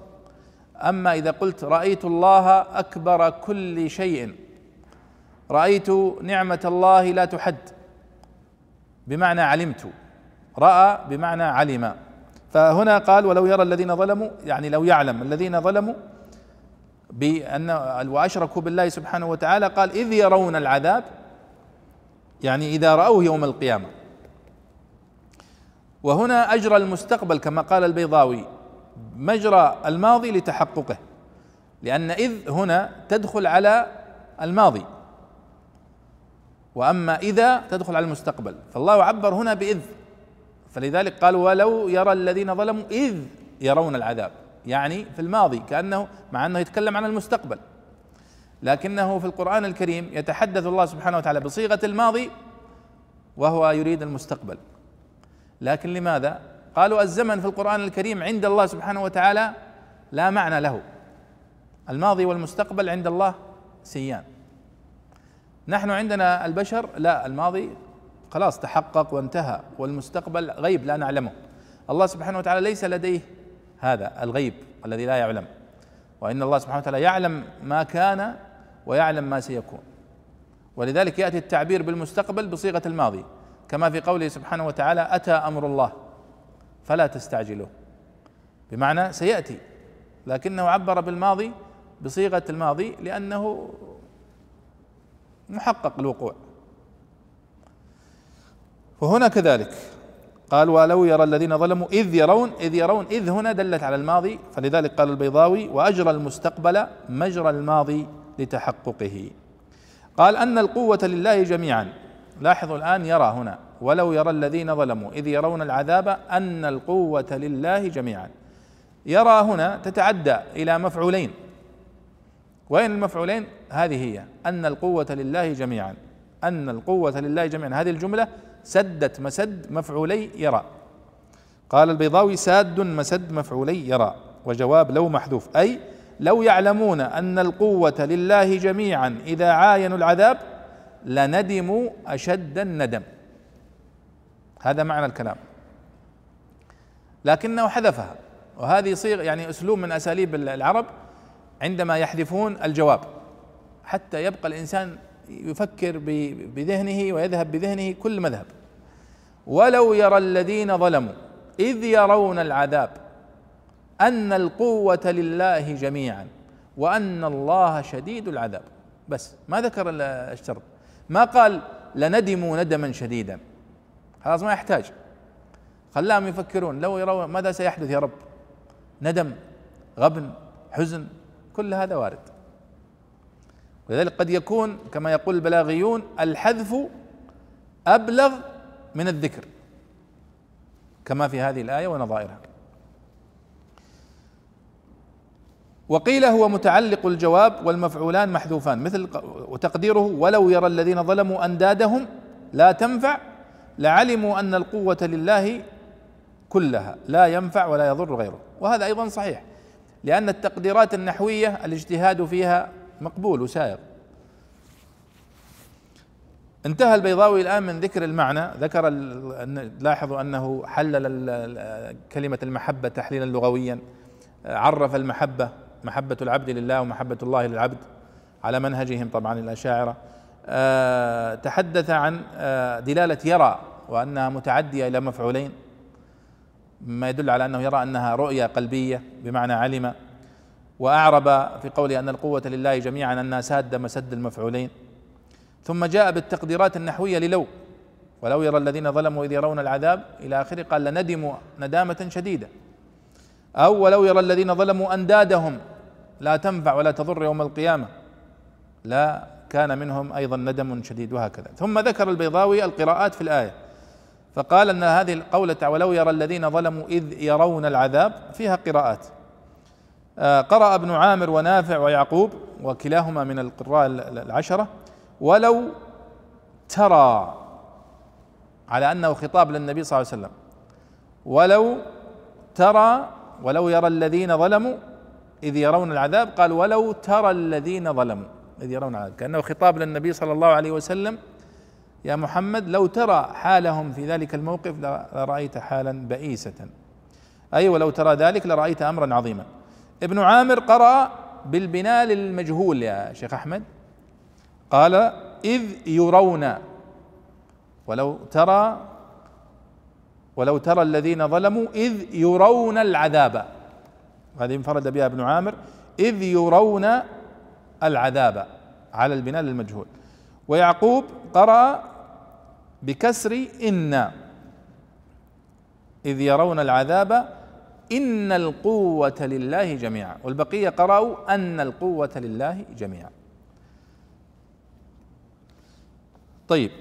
أما إذا قلت رأيت الله أكبر كل شيء رأيت نعمة الله لا تحد. بمعنى علمت. رأى بمعنى علم. فهنا قال ولو يرى الذين ظلموا يعني لو يعلم الذين ظلموا بأن وأشركوا بالله سبحانه وتعالى قال إذ يرون العذاب يعني إذا رأوه يوم القيامة. وهنا أجرى المستقبل كما قال البيضاوي مجرى الماضي لتحققه. لأن إذ هنا تدخل على الماضي. وأما إذا تدخل على المستقبل. فالله عبر هنا بإذ. فلذلك قال ولو يرى الذين ظلموا إذ يرون العذاب. يعني في الماضي كأنه مع أنه يتكلم عن المستقبل. لكنه في القرآن الكريم يتحدث الله سبحانه وتعالى بصيغة الماضي وهو يريد المستقبل. لكن لماذا؟ قالوا الزمن في القرآن الكريم عند الله سبحانه وتعالى لا معنى له. الماضي والمستقبل عند الله سيان. نحن عندنا البشر لا الماضي خلاص تحقق وانتهى والمستقبل غيب لا نعلمه. الله سبحانه وتعالى ليس لديه هذا الغيب الذي لا يعلم. وإن الله سبحانه وتعالى يعلم ما كان ويعلم ما سيكون. ولذلك يأتي التعبير بالمستقبل بصيغة الماضي. كما في قوله سبحانه وتعالى أتى أمر الله فلا تستعجلوه. بمعنى سيأتي لكنه عبر بالماضي بصيغة الماضي لأنه محقق الوقوع. وهنا كذلك. قال ولو يرى الذين ظلموا إذ يرون إذ يرون إذ هنا دلت على الماضي فلذلك قال البيضاوي وأجرى المستقبل مجرى الماضي لتحققه قال أن القوة لله جميعا لاحظوا الآن يرى هنا ولو يرى الذين ظلموا إذ يرون العذاب أن القوة لله جميعا يرى هنا تتعدى إلى مفعولين. وين المفعولين؟ هذه هي أن القوة لله جميعا. أن القوة لله جميعا. هذه الجملة سدت مسد مفعولي يرى. قال البيضاوي ساد مسد مفعولي يرى. وجواب لو محذوف. أي لو يعلمون أن القوة لله جميعا إذا عاينوا العذاب لندموا أشد الندم. هذا معنى الكلام. لكنه حذفها. وهذه صيغ يعني أسلوب من أساليب العرب عندما يحذفون الجواب. حتى يبقى الإنسان يفكر بذهنه ويذهب بذهنه كل مذهب. ولو يرى الذين ظلموا اذ يرون العذاب ان القوه لله جميعا وان الله شديد العذاب. بس ما ذكر الشرط ما قال لندموا ندما شديدا. خلاص ما يحتاج. خلاهم يفكرون لو يرون ماذا سيحدث يا رب؟ ندم غبن حزن كل هذا وارد. ولذلك قد يكون كما يقول البلاغيون الحذف أبلغ من الذكر كما في هذه الآية ونظائرها. وقيل هو متعلق الجواب والمفعولان محذوفان مثل وتقديره ولو يرى الذين ظلموا أندادهم لا تنفع لعلموا أن القوة لله كلها لا ينفع ولا يضر غيره. وهذا أيضا صحيح لأن التقديرات النحوية الاجتهاد فيها مقبول وسائغ انتهى البيضاوي الآن من ذكر المعنى. ذكر لاحظوا أنه حلل كلمة المحبة تحليلا لغويا. عرف المحبة محبة العبد لله ومحبة الله للعبد على منهجهم طبعا الأشاعرة. آه، تحدث عن آه، دلالة يرى وأنها متعدية إلى مفعولين. ما يدل على أنه يرى أنها رؤية قلبية بمعنى علم. وأعرب في قوله أن القوة لله جميعا أنها سادة مسد المفعولين. ثم جاء بالتقديرات النحوية للو. ولو يرى الذين ظلموا إذ يرون العذاب إلى آخره قال لندموا ندامة شديدة. أو ولو يرى الذين ظلموا أندادهم لا تنفع ولا تضر يوم القيامة. لا كان منهم أيضا ندم شديد وهكذا. ثم ذكر البيضاوي القراءات في الآية. فقال أن هذه القولة ولو يرى الذين ظلموا إذ يرون العذاب فيها قراءات. قرأ ابن عامر ونافع ويعقوب وكلاهما من القراء العشرة ولو ترى على أنه خطاب للنبي صلى الله عليه وسلم ولو ترى ولو يرى الذين ظلموا إذ يرون العذاب قال ولو ترى الذين ظلموا إذ يرون العذاب كأنه خطاب للنبي صلى الله عليه وسلم يا محمد لو ترى حالهم في ذلك الموقف لرأيت حالا بئيسة. أي ولو ترى ذلك لرأيت أمرا عظيما. ابن عامر قرأ بالبناء للمجهول يا شيخ أحمد. قال إذ يرون ولو ترى ولو ترى الذين ظلموا إذ يرون العذاب هذه انفرد بها ابن عامر. إذ يرون العذاب على البناء للمجهول. ويعقوب قرأ بكسر إن إذ يرون العذاب إن القوة لله جميعا والبقية قرأوا أن القوة لله جميعا. طيب.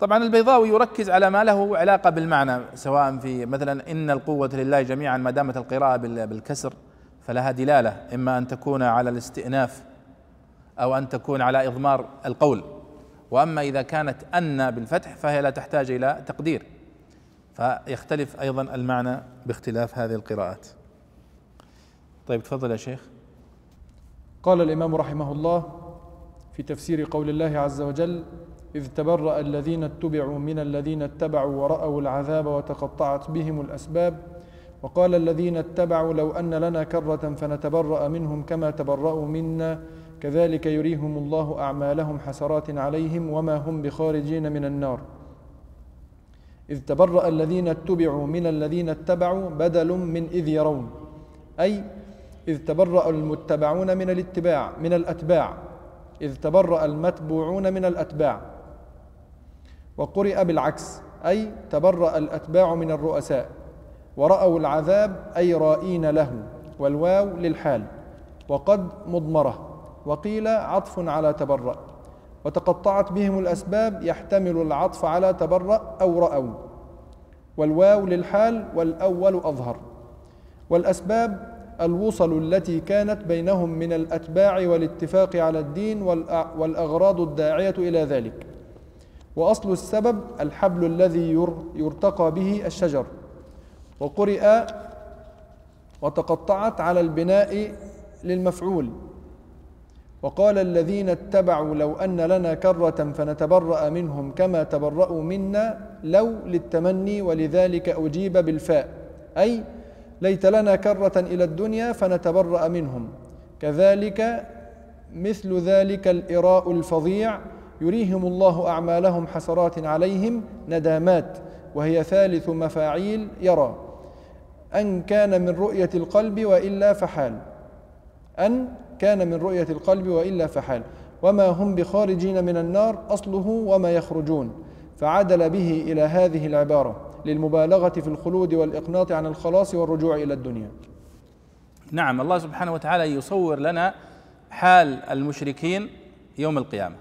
طبعا البيضاوي يركز على ما له علاقة بالمعنى سواء في مثلا إن القوة لله جميعا ما دامت القراءة بالكسر فلها دلالة إما أن تكون على الاستئناف أو أن تكون على إضمار القول. وأما إذا كانت أن بالفتح فهي لا تحتاج إلى تقدير. فيختلف أيضا المعنى باختلاف هذه القراءات. طيب تفضل يا شيخ. قال الإمام رحمه الله في تفسير قول الله عز وجل إذ تبرأ الذين اتبعوا من الذين اتبعوا ورأوا العذاب وتقطعت بهم الأسباب وقال الذين اتبعوا لو أن لنا كرة فنتبرأ منهم كما تبرأوا منا كذلك يريهم الله أعمالهم حسرات عليهم وما هم بخارجين من النار. إذ تبرأ الذين اتبعوا من الذين اتبعوا بدل من إذ يرون. أي إذ تبرأ المتبعون من الاتباع من الأتباع. إذ تبرأ المتبوعون من الأتباع. وقرئ بالعكس أي تبرأ الأتباع من الرؤساء. ورأوا العذاب أي رائين له. والواو للحال. وقد مضمرة. وقيل عطف على تبرأ. وتقطعت بهم الأسباب يحتمل العطف على تبرأ أو رأوا والواو للحال والأول أظهر. والأسباب الوصل التي كانت بينهم من الأتباع والاتفاق على الدين والأغراض الداعية إلى ذلك. وأصل السبب الحبل الذي يرتقى به الشجر. وقرئ وتقطعت على البناء للمفعول. وقال الذين اتبعوا لو أن لنا كرة فنتبرأ منهم كما تبرأوا منا لو للتمني ولذلك أجيب بالفاء. أي ليت لنا كرة إلى الدنيا فنتبرأ منهم. كذلك مثل ذلك الإراء الفظيع يريهم الله أعمالهم حسرات عليهم ندامات وهي ثالث مفاعيل يرى. أن كان من رؤية القلب وإلا فحال. أن كان من رؤية القلب وإلا فحال. وما هم بخارجين من النار أصله وما يخرجون. فعدل به إلى هذه العبارة للمبالغة في الخلود والإقناط عن الخلاص والرجوع إلى الدنيا. نعم الله سبحانه وتعالى يصور لنا حال المشركين يوم القيامة.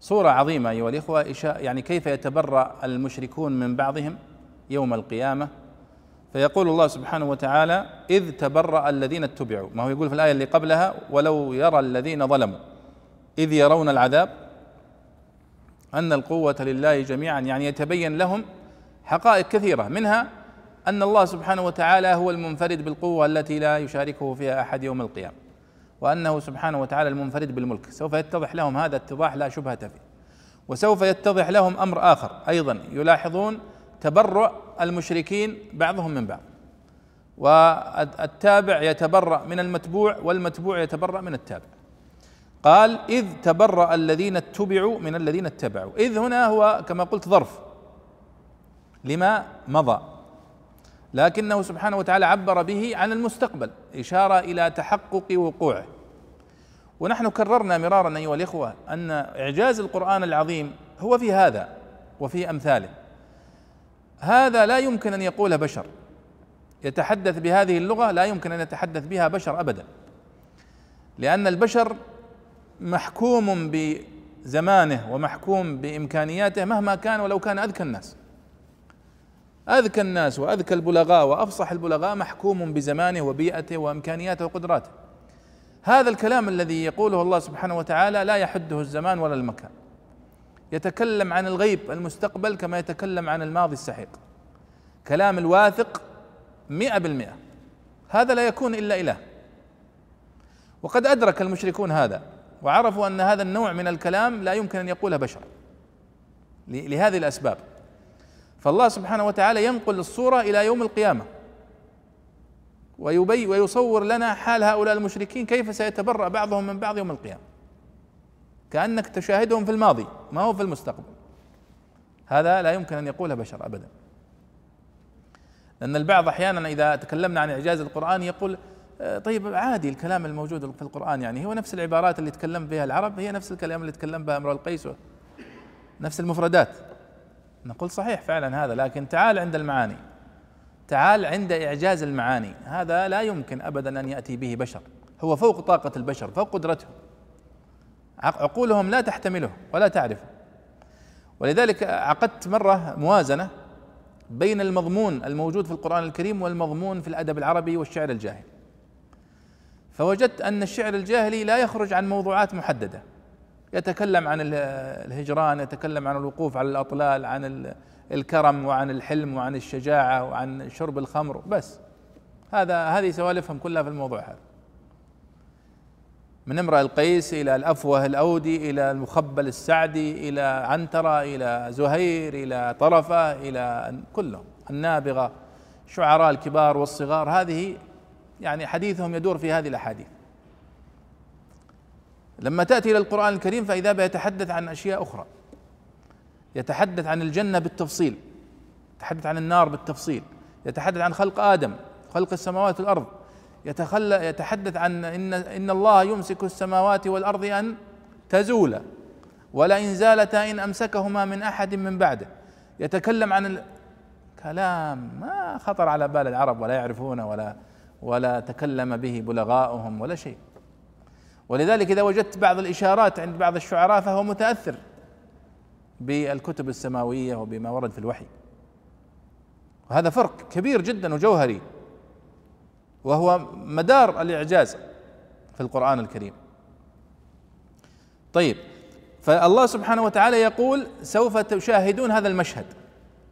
صورة عظيمة أيها الإخوة يعني كيف يتبرأ المشركون من بعضهم يوم القيامة؟ فيقول الله سبحانه وتعالى إذ تبرأ الذين اتبعوا. ما هو يقول في الآية اللي قبلها ولو يرى الذين ظلموا. إذ يرون العذاب أن القوة لله جميعا يعني يتبين لهم حقائق كثيرة. منها أن الله سبحانه وتعالى هو المنفرد بالقوة التي لا يشاركه فيها أحد يوم القيامة وأنه سبحانه وتعالى المنفرد بالملك. سوف يتضح لهم هذا اتضاح لا شبهة فيه وسوف يتضح لهم أمر آخر أيضا يلاحظون تبرؤ المشركين بعضهم من بعض. والتابع يتبرأ من المتبوع والمتبوع يتبرأ من التابع. قال إذ تبرأ الذين اتبعوا من الذين اتبعوا. إذ هنا هو كما قلت ظرف. لما مضى. لكنه سبحانه وتعالى عبر به عن المستقبل إشارة إلى تحقق وقوعه. ونحن كررنا مرارا أيها الإخوة أن إعجاز القرآن العظيم هو في هذا وفي أمثاله. هذا لا يمكن أن يقوله بشر. يتحدث بهذه اللغة لا يمكن أن يتحدث بها بشر ابدا. لأن البشر محكوم بزمانه ومحكوم بإمكانياته مهما كان ولو كان أذكى الناس. أذكى الناس وأذكى البلغاء وأفصح البلغاء محكوم بزمانه وبيئته وإمكانياته وقدراته. هذا الكلام الذي يقوله الله سبحانه وتعالى لا يحده الزمان ولا المكان. يتكلم عن الغيب المستقبل كما يتكلم عن الماضي السحيق. كلام الواثق مئة بالمئة. هذا لا يكون إلا إله. وقد أدرك المشركون هذا وعرفوا أن هذا النوع من الكلام لا يمكن أن يقوله بشر لهذه الأسباب. فالله سبحانه وتعالى ينقل الصورة إلى يوم القيامة. ويبي ويصور لنا حال هؤلاء المشركين كيف سيتبرأ بعضهم من بعض يوم القيامة. كأنك تشاهدهم في الماضي ما هو في المستقبل. هذا لا يمكن أن يقوله بشر أبدا. لأن البعض أحيانا إذا تكلمنا عن إعجاز القرآن يقول آه، طيب عادي الكلام الموجود في القرآن يعني هو نفس العبارات اللي تكلم بها العرب هي نفس الكلام اللي تكلم بها امرؤ القيس نفس المفردات. نقول صحيح فعلا هذا لكن تعال عند المعاني. تعال عند إعجاز المعاني. هذا لا يمكن أبدا أن يأتي به بشر. هو فوق طاقة البشر فوق قدرتهم. عقولهم لا تحتمله ولا تعرفه. ولذلك عقدت مرة موازنة بين المضمون الموجود في القرآن الكريم والمضمون في الأدب العربي والشعر الجاهلي. فوجدت أن الشعر الجاهلي لا يخرج عن موضوعات محددة. يتكلم عن الهجران يتكلم عن الوقوف على الأطلال عن الكرم وعن الحلم وعن الشجاعة وعن شرب الخمر. بس هذا هذه سوالفهم كلها في الموضوع هذا. من امرأ القيس إلى الأفوه الأودي إلى المخبل السعدي إلى عنترة إلى زهير إلى طرفة إلى كلهم النابغة شعراء الكبار والصغار. هذه يعني حديثهم يدور في هذه الأحاديث. لما تأتي إلى القرآن الكريم فإذا به يتحدث عن أشياء أخرى. يتحدث عن الجنة بالتفصيل. يتحدث عن النار بالتفصيل. يتحدث عن خلق آدم خلق السماوات والأرض. يتخلى يتحدث عن ان إن الله يمسك السماوات والأرض أن تزولا ولئن زالتا إن أمسكهما من أحد من بعده. يتكلم عن كلام ما خطر على بال العرب ولا يعرفونه ولا ولا تكلم به بلغاؤهم ولا شيء. ولذلك إذا وجدت بعض الإشارات عند بعض الشعراء فهو متأثر بالكتب السماوية وبما ورد في الوحي. وهذا فرق كبير جدا وجوهري. وهو مدار الإعجاز في القرآن الكريم. طيب فالله سبحانه وتعالى يقول سوف تشاهدون هذا المشهد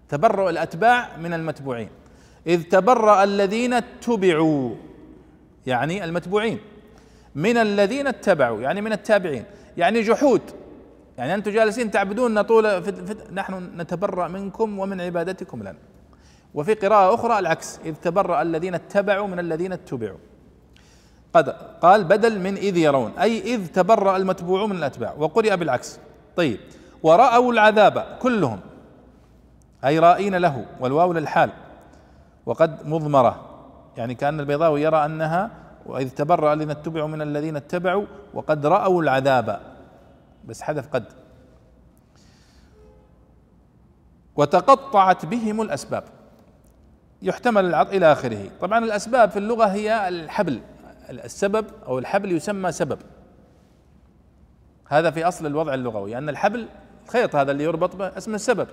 تبرؤ الأتباع من المتبوعين. إذ تبرأ الذين اتبعوا يعني المتبوعين من الذين اتبعوا يعني من التابعين يعني جحود يعني أنتم جالسين تعبدوننا طول نحن نتبرأ منكم ومن عبادتكم لنا. وفي قراءة أخرى العكس إذ تبرأ الذين اتبعوا من الذين اتبعوا. قد قال بدل من إذ يرون أي إذ تبرأ المتبوع من الأتباع وقرئ بالعكس. طيب ورأوا العذاب كلهم أي رائين له والواو للحال وقد مضمرة. يعني كأن البيضاوي يرى أنها وإذ تبرأ الذين اتبعوا من الذين اتبعوا وقد رأوا العذاب. بس حذف قد. وتقطعت بهم الأسباب. يحتمل العطف إلى آخره. طبعا الأسباب في اللغة هي الحبل السبب أو الحبل يسمى سبب. هذا في أصل الوضع اللغوي أن الحبل الخيط هذا اللي يربط به اسمه السبب.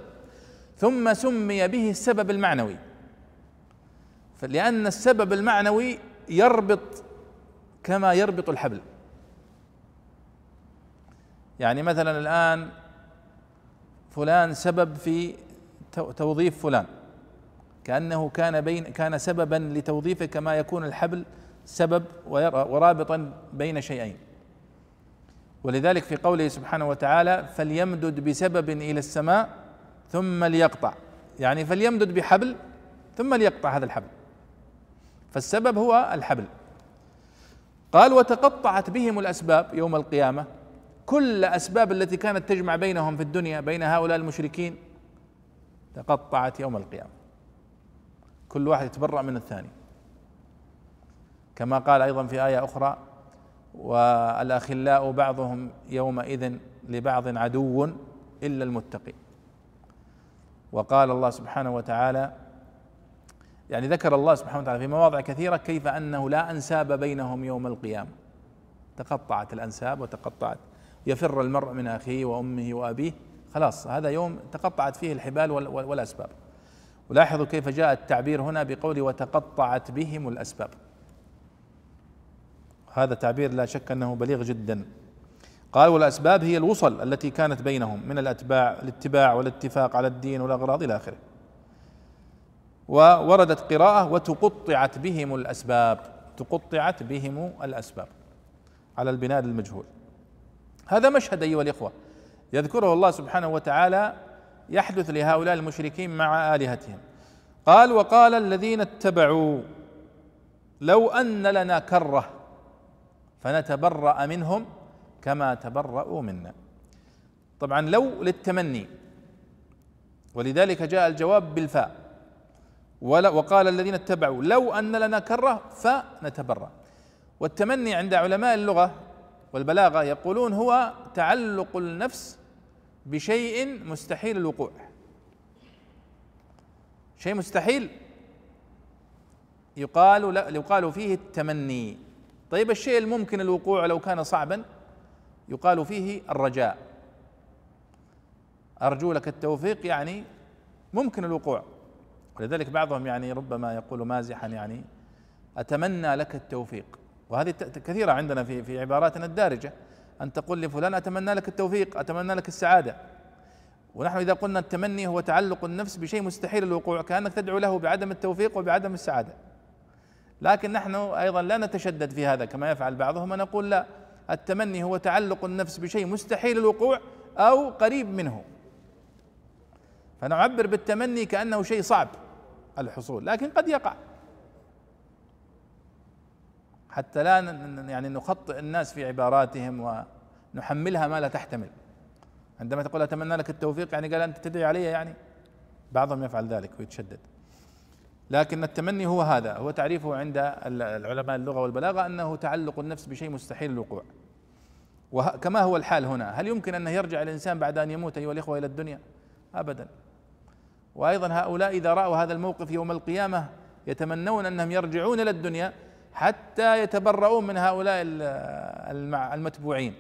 ثم سمي به السبب المعنوي. لأن السبب المعنوي يربط كما يربط الحبل. يعني مثلا الآن فلان سبب في توظيف فلان. كأنه كان بين كان سببا لتوظيفه كما يكون الحبل سبب ورابطا بين شيئين. ولذلك في قوله سبحانه وتعالى فليمدد بسبب إلى السماء ثم ليقطع. يعني فليمدد بحبل ثم ليقطع هذا الحبل. فالسبب هو الحبل. قال وتقطعت بهم الأسباب يوم القيامة. كل أسباب التي كانت تجمع بينهم في الدنيا بين هؤلاء المشركين تقطعت يوم القيامة. كل واحد يتبرأ من الثاني. كما قال أيضا في آية أخرى والأخلاء بعضهم يومئذ لبعض عدو إلا المتقين وقال الله سبحانه وتعالى يعني ذكر الله سبحانه وتعالى في مواضع كثيرة كيف أنه لا أنساب بينهم يوم القيامة. تقطعت الأنساب وتقطعت يفر المرء من أخيه وأمه وأبيه خلاص هذا يوم تقطعت فيه الحبال والأسباب. ولاحظوا كيف جاء التعبير هنا بقول وتقطعت بهم الأسباب. هذا تعبير لا شك أنه بليغ جدا. قال والاسباب هي الوصل التي كانت بينهم من الأتباع الاتباع والاتفاق على الدين والأغراض إلى آخره. ووردت قراءة وتقطعت بهم الأسباب تقطعت بهم الأسباب على البناء المجهول. هذا مشهد أيها الإخوة يذكره الله سبحانه وتعالى يحدث لهؤلاء المشركين مع آلهتهم. قال وقال الذين اتبعوا لو أن لنا كرة فنتبرأ منهم كما تبرأوا منا. طبعا لو للتمني ولذلك جاء الجواب بالفاء. وقال الذين اتبعوا لو أن لنا كرة فنتبرأ. والتمني عند علماء اللغة والبلاغة يقولون هو تعلق النفس بشيء مستحيل الوقوع. شيء مستحيل. يقال لا يقال فيه التمني. طيب الشيء الممكن الوقوع لو كان صعبا يقال فيه الرجاء. أرجو لك التوفيق يعني ممكن الوقوع. ولذلك بعضهم يعني ربما يقول مازحا يعني أتمنى لك التوفيق. وهذه كثيرة عندنا في في عباراتنا الدارجة. أن تقول لفلان أتمنى لك التوفيق أتمنى لك السعادة. ونحن إذا قلنا التمني هو تعلق النفس بشيء مستحيل الوقوع كأنك تدعو له بعدم التوفيق وبعدم السعادة. لكن نحن أيضا لا نتشدد في هذا كما يفعل بعضهم ونقول لا التمني هو تعلق النفس بشيء مستحيل الوقوع أو قريب منه. فنعبر بالتمني كأنه شيء صعب الحصول لكن قد يقع. حتى لا يعني نخطئ الناس في عباراتهم ونحملها ما لا تحتمل. عندما تقول أتمنى لك التوفيق يعني قال أنت تدعي علي يعني؟ بعضهم يفعل ذلك ويتشدد. لكن التمني هو هذا هو تعريفه عند العلماء اللغة والبلاغة أنه تعلق النفس بشيء مستحيل الوقوع. وكما هو الحال هنا هل يمكن أن يرجع الإنسان بعد أن يموت أيها الإخوة إلى الدنيا؟ ابدا. وأيضا هؤلاء إذا رأوا هذا الموقف يوم القيامة يتمنون أنهم يرجعون إلى الدنيا حتى يتبرؤون من هؤلاء المتبوعين.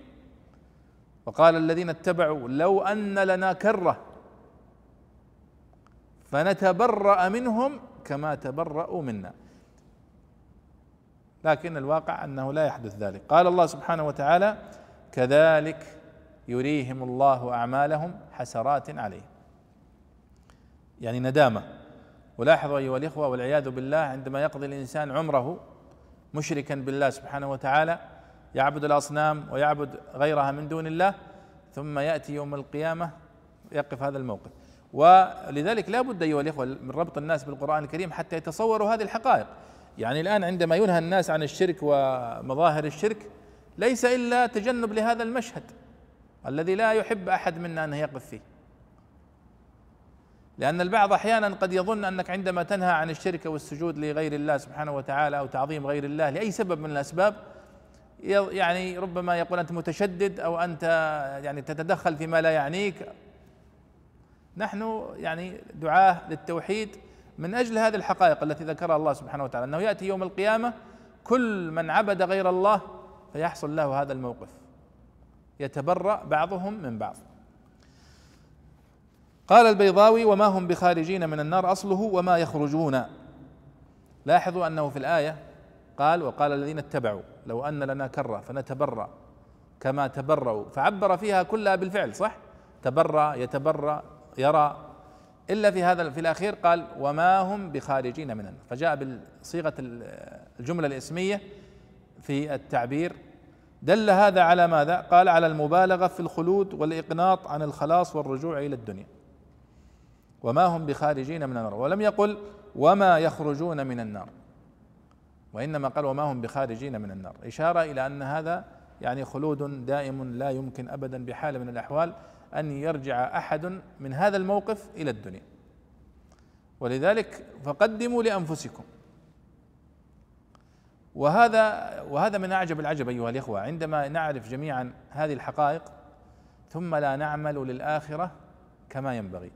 وقال الذين اتبعوا لو أن لنا كرة فنتبرأ منهم كما تبرأوا منا. لكن الواقع أنه لا يحدث ذلك. قال الله سبحانه وتعالى كذلك يريهم الله أعمالهم حسرات عليهم. يعني ندامة. ولاحظوا أيها الإخوة والعياذ بالله عندما يقضي الإنسان عمره مشركا بالله سبحانه وتعالى يعبد الأصنام ويعبد غيرها من دون الله ثم يأتي يوم القيامة يقف هذا الموقف. ولذلك لا بد أيها الإخوة من ربط الناس بالقرآن الكريم حتى يتصوروا هذه الحقائق. يعني الآن عندما ينهى الناس عن الشرك ومظاهر الشرك ليس إلا تجنب لهذا المشهد الذي لا يحب أحد منا انه يقف فيه. لأن البعض أحيانا قد يظن أنك عندما تنهى عن الشرك والسجود لغير الله سبحانه وتعالى أو تعظيم غير الله لأي سبب من الأسباب يعني ربما يقول أنت متشدد أو أنت يعني تتدخل فيما لا يعنيك. نحن يعني دعاة للتوحيد من أجل هذه الحقائق التي ذكرها الله سبحانه وتعالى أنه يأتي يوم القيامة كل من عبد غير الله فيحصل له هذا الموقف يتبرأ بعضهم من بعض. قال البيضاوي وما هم بخارجين من النار أصله وما يخرجون. لاحظوا أنه في الآية قال وقال الذين اتبعوا لو أن لنا كرة فنتبرأ كما تبرأوا. فعبر فيها كلها بالفعل صح؟ تبرأ يتبرأ يرى. إلا في هذا في الأخير قال وما هم بخارجين من النار. فجاء بصيغه الجملة الإسمية في التعبير. دل هذا على ماذا؟ قال على المبالغة في الخلود والإقناط عن الخلاص والرجوع إلى الدنيا. وما هم بخارجين من النار. ولم يقل وما يخرجون من النار. وإنما قال وما هم بخارجين من النار. إشارة إلى أن هذا يعني خلود دائم لا يمكن ابدا بحال من الأحوال أن يرجع أحد من هذا الموقف إلى الدنيا. ولذلك فقدموا لأنفسكم. وهذا وهذا من أعجب العجب أيها الإخوة. عندما نعرف جميعا هذه الحقائق ثم لا نعمل للآخرة كما ينبغي.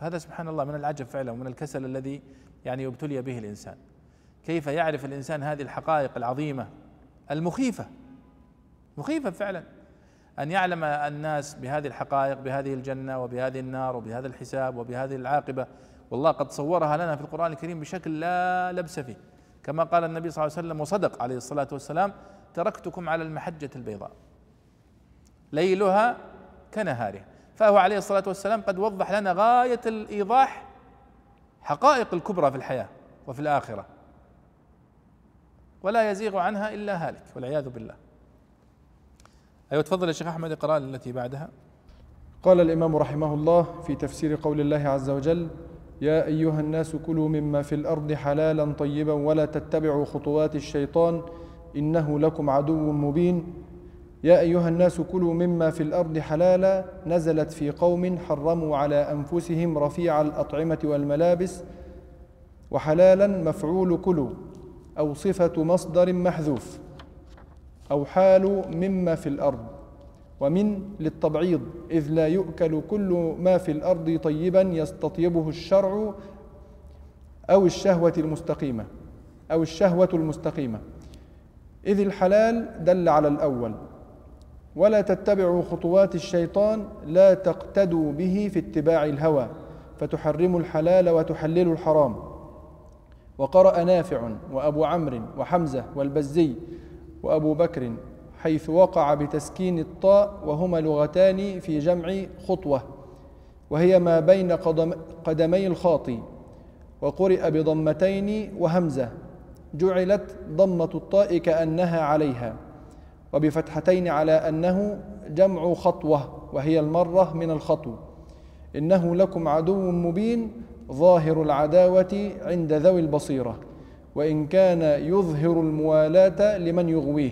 هذا سبحان الله من العجب فعلا ومن الكسل الذي يعني ابتلي به الإنسان. كيف يعرف الإنسان هذه الحقائق العظيمة؟ المخيفة. مخيفة فعلا. أن يعلم الناس بهذه الحقائق بهذه الجنة وبهذه النار وبهذا الحساب وبهذه العاقبة. والله قد صورها لنا في القرآن الكريم بشكل لا لبس فيه. كما قال النبي صلى الله عليه وسلم وصدق عليه الصلاة والسلام تركتكم على المحجة البيضاء. ليلها كنهارها. فهو عليه الصلاة والسلام قد وضح لنا غاية الإيضاح حقائق الكبرى في الحياة وفي الآخرة. ولا يزيغ عنها إلا هالك والعياذ بالله. أيوه تفضل يا شيخ أحمد اقرأ التي بعدها. قال الإمام رحمه الله في تفسير قول الله عز وجل يا أيها الناس كلوا مما في الأرض حلالا طيبا ولا تتبعوا خطوات الشيطان إنه لكم عدو مبين. يا أيها الناس كلوا مما في الأرض حلالا نزلت في قوم حرموا على أنفسهم رفيع الأطعمة والملابس وحلالا مفعول كلوا أو صفة مصدر محذوف أو حال مما في الأرض ومن للتبعيض إذ لا يؤكل كل ما في الأرض طيبا يستطيبه الشرع أو الشهوة المستقيمة أو الشهوة المستقيمة إذ الحلال دل على الأول ولا تتبعوا خطوات الشيطان لا تقتدوا به في اتباع الهوى فتحرموا الحلال وتحللوا الحرام. وقرأ نافع وأبو عمرو وحمزة والبزي وأبو بكر حيث وقع بتسكين الطاء وهما لغتان في جمع خطوة وهي ما بين قدم قدمي الخاطي. وقرئ بضمتين وهمزة جعلت ضمة الطاء كأنها عليها. وبفتحتين على أنه جمع خطوة وهي المرة من الخطو. إنه لكم عدو مبين ظاهر العداوة عند ذوي البصيرة وإن كان يظهر الموالاة لمن يغويه.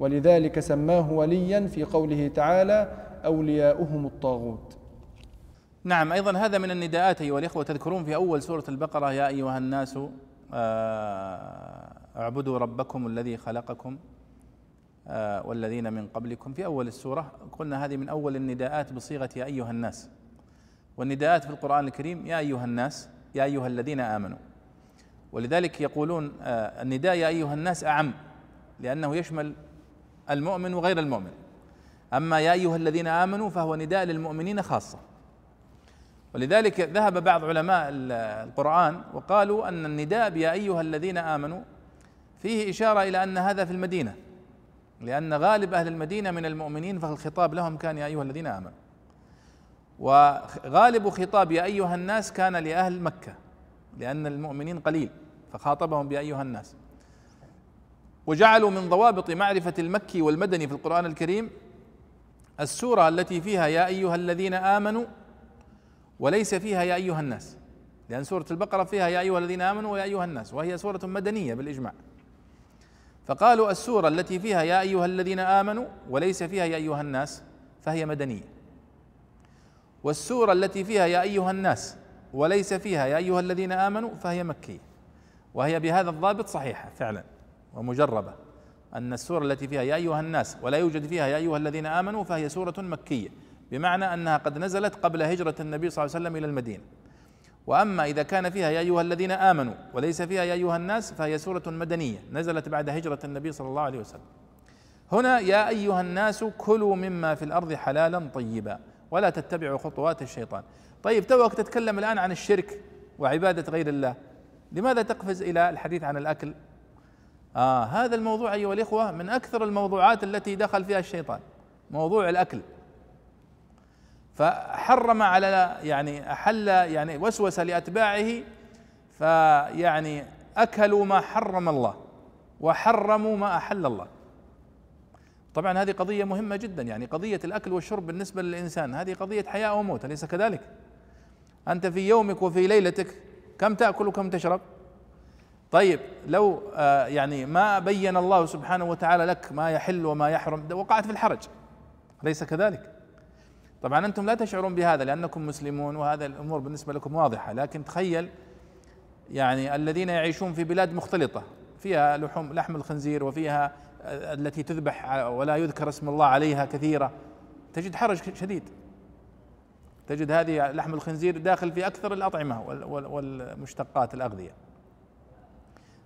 ولذلك سماه وليا في قوله تعالى أولياؤهم الطاغوت. نعم أيضا هذا من النداءات أيها الإخوة. تذكرون في أول سورة البقرة يا أيها الناس آه، اعبدوا ربكم الذي خلقكم والذين من قبلكم في أول السورة. قلنا هذه من أول النداءات بصيغة يا أيها الناس. والنداءات في القرآن الكريم يا أيها الناس يا أيها الذين آمنوا. ولذلك يقولون آه، النداء يا أيها الناس أعم لأنه يشمل المؤمن وغير المؤمن. أما يا أيها الذين آمنوا فهو نداء للمؤمنين خاصة. ولذلك ذهب بعض علماء القرآن وقالوا أن النداء بيا أيها الذين آمنوا فيه إشارة إلى أن هذا في المدينة. لأن غالب أهل المدينة من المؤمنين فالخطاب لهم كان يا أيها الذين آمنوا. وغالب خطاب يا أيها الناس كان لأهل مكة لأن المؤمنين قليل فخاطبهم بأيها الناس. وجعلوا من ضوابط معرفة المكي والمدني في القرآن الكريم السورة التي فيها يا أيها الذين آمنوا وليس فيها يا أيها الناس. لأن سورة البقرة فيها يا أيها الذين آمنوا ويا أيها الناس وهي سورة مدنية بالإجماع. فقالوا السورة التي فيها يا أيها الذين آمنوا وليس فيها يا أيها الناس فهي مدنية. والسورة التي فيها يا أيها الناس وليس فيها يا أيها الذين آمنوا فهي مكية. وهي بهذا الضابط صحيحة فعلا ومجربة أن السورة التي فيها يا أيها الناس ولا يوجد فيها يا أيها الذين آمنوا فهي سورة مكية بمعنى أنها قد نزلت قبل هجرة النبي صلى الله عليه وسلم إلى المدينة. وأما إذا كان فيها يا أيها الذين آمنوا وليس فيها يا أيها الناس فهي سورة مدنية نزلت بعد هجرة النبي صلى الله عليه وسلم. هنا يا أيها الناس كلوا مما في الأرض حلالا طيبا ولا تتبعوا خطوات الشيطان. طيب توك تتكلم الآن عن الشرك وعبادة غير الله. لماذا تقفز إلى الحديث عن الأكل؟ آه هذا الموضوع أيها الإخوة من أكثر الموضوعات التي دخل فيها الشيطان موضوع الأكل. فحرم على يعني أحل يعني وسوس لأتباعه فيعني أكلوا ما حرم الله وحرموا ما أحل الله طبعا هذه قضية مهمة جدا يعني قضية الأكل والشرب بالنسبة للإنسان هذه قضية حياة وموت أليس كذلك؟ أنت في يومك وفي ليلتك كم تأكل وكم تشرب؟ طيب لو آه، يعني ما بين الله سبحانه وتعالى لك ما يحل وما يحرم وقعت في الحرج أليس كذلك؟ طبعا أنتم لا تشعرون بهذا لأنكم مسلمون وهذا الأمور بالنسبة لكم واضحة لكن تخيل يعني الذين يعيشون في بلاد مختلطة فيها لحوم لحم الخنزير وفيها التي تذبح ولا يذكر اسم الله عليها كثيرة تجد حرج شديد. تجد هذه لحم الخنزير داخل في أكثر الأطعمة والمشتقات الأغذية.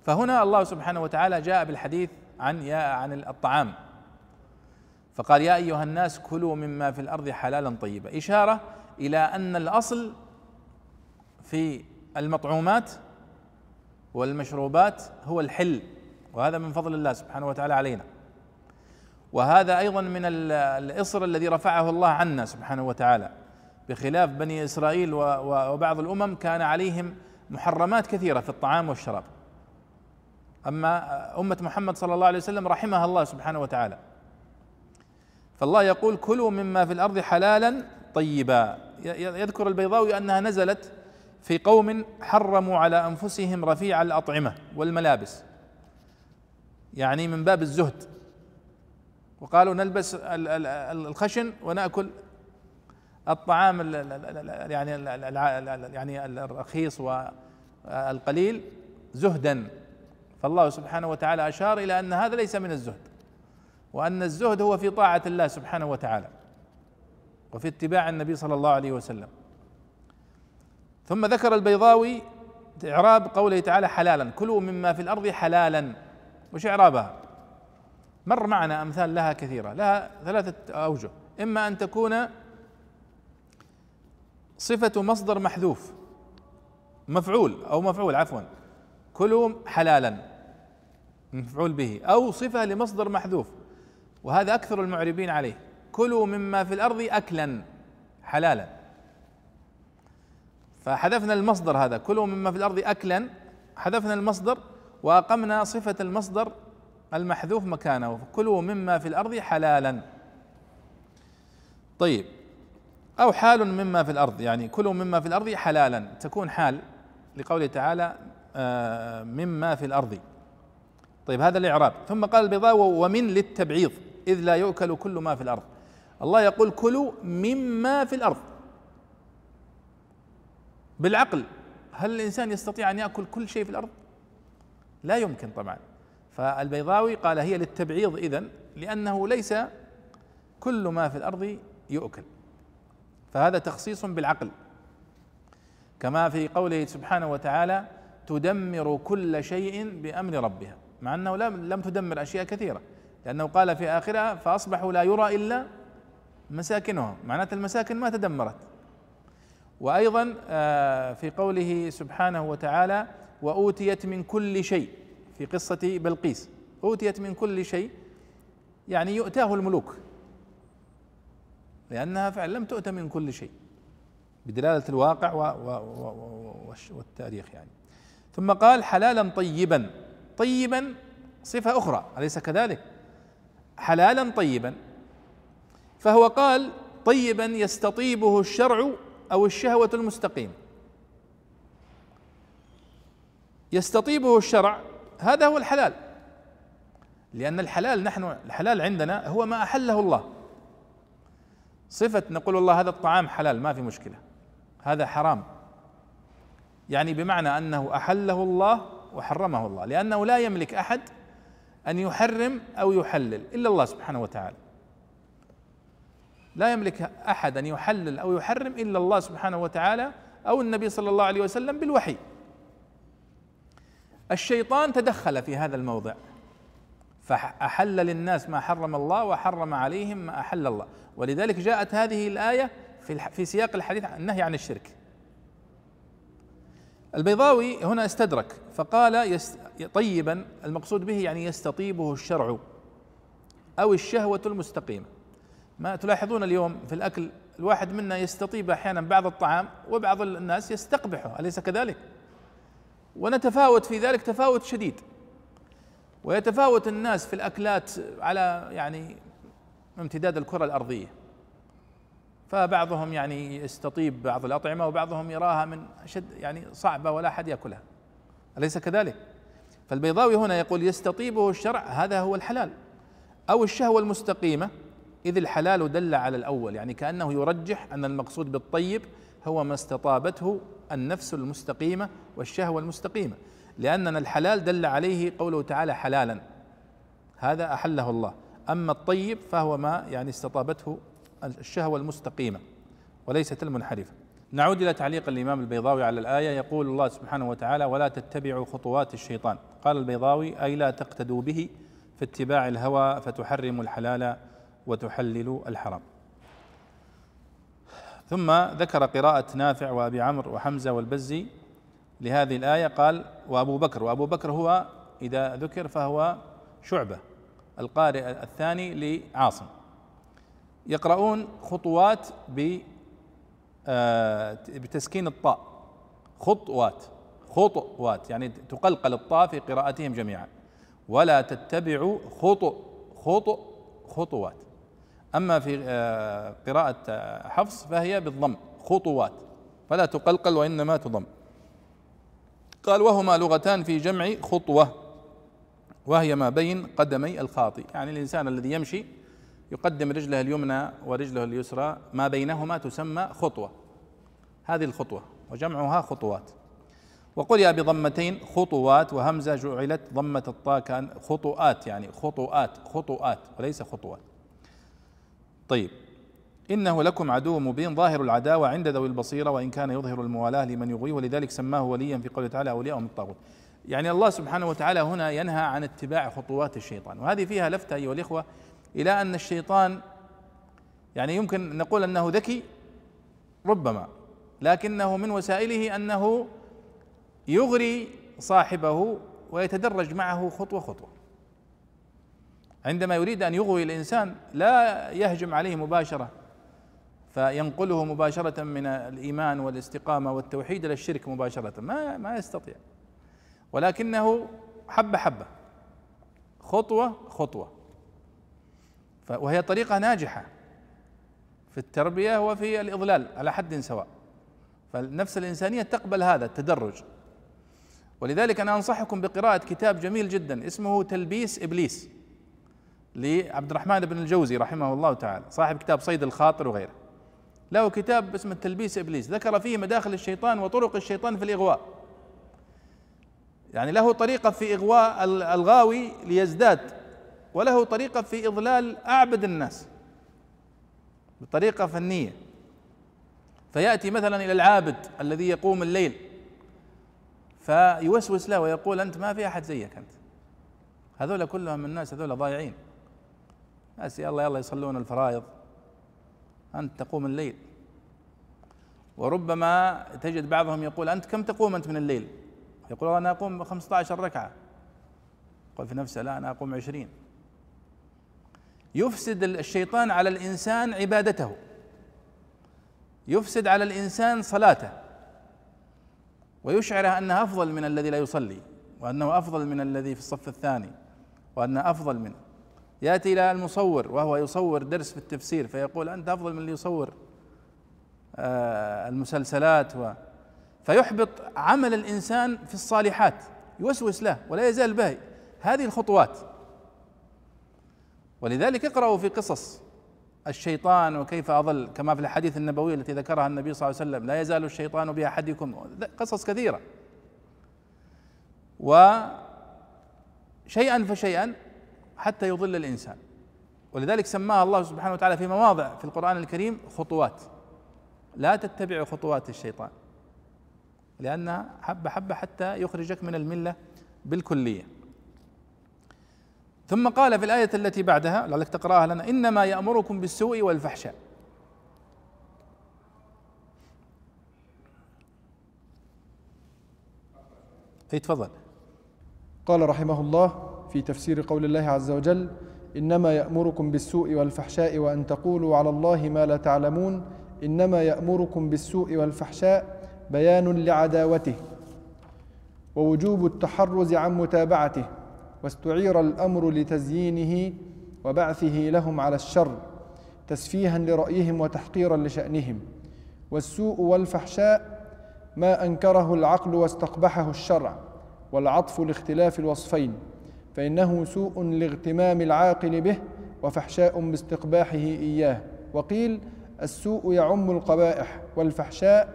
فهنا الله سبحانه وتعالى جاء بالحديث عن يا عن الطعام. فقال يا أيها الناس كلوا مما في الأرض حلالا طيبا. إشارة إلى أن الأصل في المطعومات والمشروبات هو الحل وهذا من فضل الله سبحانه وتعالى علينا. وهذا أيضا من الإصر الذي رفعه الله عنا سبحانه وتعالى. بخلاف بني إسرائيل وبعض الأمم كان عليهم محرمات كثيرة في الطعام والشراب. أما أمة محمد صلى الله عليه وسلم رحمها الله سبحانه وتعالى. فالله يقول كلوا مما في الأرض حلالا طيبا يذكر البيضاوي انها نزلت في قوم حرموا على انفسهم رفيع الاطعمه والملابس يعني من باب الزهد وقالوا نلبس الخشن وناكل الطعام يعني يعني الرخيص والقليل زهدا فالله سبحانه وتعالى اشار إلى ان هذا ليس من الزهد وأن الزهد هو في طاعة الله سبحانه وتعالى وفي اتباع النبي صلى الله عليه وسلم. ثم ذكر البيضاوي إعراب قوله تعالى حلالا كلوا مما في الأرض حلالا. وش إعرابها؟ مر معنا أمثال لها كثيرة لها ثلاثة أوجه. إما أن تكون صفة مصدر محذوف مفعول أو مفعول عفوا. كلوا حلالا مفعول به. أو صفة لمصدر محذوف. وهذا أكثر المعربين عليه. كلوا مما في الأرض أكلا حلالا. فحذفنا المصدر هذا. كلوا مما في الأرض أكلا حذفنا المصدر وأقمنا صفة المصدر المحذوف مكانه. كلوا مما في الأرض حلالا. طيب أو حال مما في الأرض. يعني كلوا مما في الأرض حلالا. تكون حال لقوله تعالى آه، مما في الأرض. طيب هذا الإعراب. ثم قال البيضاء ومن للتبعيض. إذ لا يؤكل كل ما في الأرض. الله يقول كلوا مما في الأرض. بالعقل هل الإنسان يستطيع أن يأكل كل شيء في الأرض؟ لا يمكن طبعا. فالبيضاوي قال هي للتبعيض إذن لأنه ليس كل ما في الأرض يؤكل. فهذا تخصيص بالعقل. كما في قوله سبحانه وتعالى تدمر كل شيء بأمر ربها. مع أنه لم تدمر أشياء كثيرة. لأنه قال في آخرها فأصبحوا لا يرى إلا مساكنهم. معناته المساكن ما تدمرت. وأيضا آه، في قوله سبحانه وتعالى وأوتيت من كل شيء في قصة بلقيس. أوتيت من كل شيء يعني يؤتاه الملوك. لأنها فعلا لم تؤت من كل شيء. بدلالة الواقع والتاريخ يعني. ثم قال حلالا طيبا. طيبا صفة أخرى أليس كذلك؟ حلالا طيبا. فهو قال طيبا يستطيبه الشرع أو الشهوة المستقيم. يستطيبه الشرع هذا هو الحلال. لأن الحلال نحن الحلال عندنا هو ما أحله الله. صفة نقول والله هذا الطعام حلال ما في مشكلة. هذا حرام. يعني بمعنى أنه أحله الله وحرمه الله. لأنه لا يملك أحد أن يحرم أو يحلل إلا الله سبحانه وتعالى. لا يملك أحد أن يحلل أو يحرم إلا الله سبحانه وتعالى أو النبي صلى الله عليه وسلم بالوحي. الشيطان تدخل في هذا الموضع. فأحل للناس ما حرم الله وحرم عليهم ما أحل الله. ولذلك جاءت هذه الآية في في سياق الحديث عن النهي عن الشرك. البيضاوي هنا استدرك فقال طيبا المقصود به يعني يستطيبه الشرع أو الشهوة المستقيمة ما تلاحظون اليوم في الأكل الواحد منا يستطيب أحيانا بعض الطعام وبعض الناس يستقبحه أليس كذلك؟ ونتفاوت في ذلك تفاوت شديد ويتفاوت الناس في الأكلات على يعني امتداد الكرة الأرضية فبعضهم يعني يستطيب بعض الأطعمة وبعضهم يراها من أشد يعني صعبة ولا أحد يأكلها أليس كذلك؟ فالبيضاوي هنا يقول يستطيبه الشرع هذا هو الحلال. أو الشهوة المستقيمة إذ الحلال دل على الأول يعني كأنه يرجح أن المقصود بالطيب هو ما استطابته النفس المستقيمة والشهوة المستقيمة. لأننا الحلال دل عليه قوله تعالى حلالا. هذا أحله الله. أما الطيب فهو ما يعني استطابته الشهوة المستقيمة وليست المنحرفة. نعود إلى تعليق الإمام البيضاوي على الآية. يقول الله سبحانه وتعالى ولا تتبعوا خطوات الشيطان. قال البيضاوي أي لا تقتدوا به في اتباع الهوى فتحرموا الحلال وتحللوا الحرام. ثم ذكر قراءة نافع وأبي عمرو وحمزة والبزي لهذه الآية. قال وأبو بكر. وأبو بكر هو إذا ذكر فهو شعبة القارئ الثاني لعاصم. يقرؤون خطوات ب بتسكين الطاء. خطوات خطوات يعني تقلقل الطاء في قراءتهم جميعا. ولا تتبعوا خطو خطو خطوات. أما في آه، قراءة حفص فهي بالضم خطوات. فلا تقلقل وإنما تضم. قال وهما لغتان في جمع خطوة وهي ما بين قدمي الخاطي يعني الإنسان الذي يمشي يقدم رجله اليمنى ورجله اليسرى ما بينهما تسمى خطوة. هذه الخطوة وجمعها خطوات. وقرئ بضمتين خطوات وهمزة جعلت ضمة الطاء كأن خطوات يعني خطوات خطوات وليس خطوات طيب إنه لكم عدو مبين ظاهر العداوة عند ذوي البصيرة وإن كان يظهر الموالاة لمن يغويه ولذلك سماه وليا في قوله تعالى أولياء من الطاغوت. يعني الله سبحانه وتعالى هنا ينهى عن اتباع خطوات الشيطان وهذه فيها لفتة أيها الإخوة إلى أن الشيطان يعني يمكن نقول أنه ذكي ربما لكنه من وسائله أنه يغري صاحبه ويتدرج معه خطوة خطوة. عندما يريد أن يغوي الإنسان لا يهجم عليه مباشرة فينقله مباشرة من الإيمان والاستقامة والتوحيد إلى الشرك مباشرة ما ما يستطيع. ولكنه حبة حبة خطوة خطوة. وهي طريقة ناجحة في التربية وفي الإضلال على حد سواء. فالنفس الإنسانية تقبل هذا التدرج. ولذلك أنا أنصحكم بقراءة كتاب جميل جدا اسمه تلبيس إبليس لعبد الرحمن بن الجوزي رحمه الله تعالى صاحب كتاب صيد الخاطر وغيره. له كتاب اسمه تلبيس إبليس ذكر فيه مداخل الشيطان وطرق الشيطان في الإغواء. يعني له طريقة في إغواء الغاوي ليزداد وله طريقة في إضلال أعبد الناس. بطريقه فنية. فيأتي مثلا إلى العابد الذي يقوم الليل فيوسوس له ويقول أنت ما في أحد زيك أنت. هذول كلهم من الناس هذول ضايعين. ناس يلا يلا يصلون الفرائض. أنت تقوم الليل. وربما تجد بعضهم يقول أنت كم تقوم أنت من الليل؟ يقول أنا أقوم 15 ركعة. قل في نفسه لا أنا أقوم عشرين. يفسد الشيطان على الإنسان عبادته. يفسد على الإنسان صلاته. ويشعره أنه أفضل من الذي لا يصلي وأنه أفضل من الذي في الصف الثاني وأنه أفضل منه. يأتي إلى المصور وهو يصور درس في التفسير فيقول أنت أفضل من اللي يصور آه، المسلسلات و. فيحبط عمل الإنسان في الصالحات يوسوس له ولا يزال به. هذه الخطوات. ولذلك اقرأوا في قصص الشيطان وكيف أضل كما في الحديث النبوي التي ذكرها النبي صلى الله عليه وسلم لا يزال الشيطان بأحدكم. قصص كثيرة. وشيئا فشيئا حتى يضل الإنسان. ولذلك سماها الله سبحانه وتعالى في مواضع في القرآن الكريم خطوات. لا تتبع خطوات الشيطان لأنها حبة حبة حتى يخرجك من الملة بالكلية. ثم قال في الآية التي بعدها لعلك تقرأها لنا إنما يأمركم بالسوء والفحشاء. أي تفضل. قال رحمه الله في تفسير قول الله عز وجل إنما يأمركم بالسوء والفحشاء وأن تقولوا على الله ما لا تعلمون. إنما يأمركم بالسوء والفحشاء بيان لعداوته ووجوب التحرز عن متابعته. واستعير الأمر لتزيينه وبعثه لهم على الشر تسفيها لرأيهم وتحقيرا لشأنهم. والسوء والفحشاء ما أنكره العقل واستقبحه الشرع والعطف لاختلاف الوصفين فإنه سوء لاغتمام العاقل به وفحشاء باستقباحه إياه. وقيل السوء يعم القبائح والفحشاء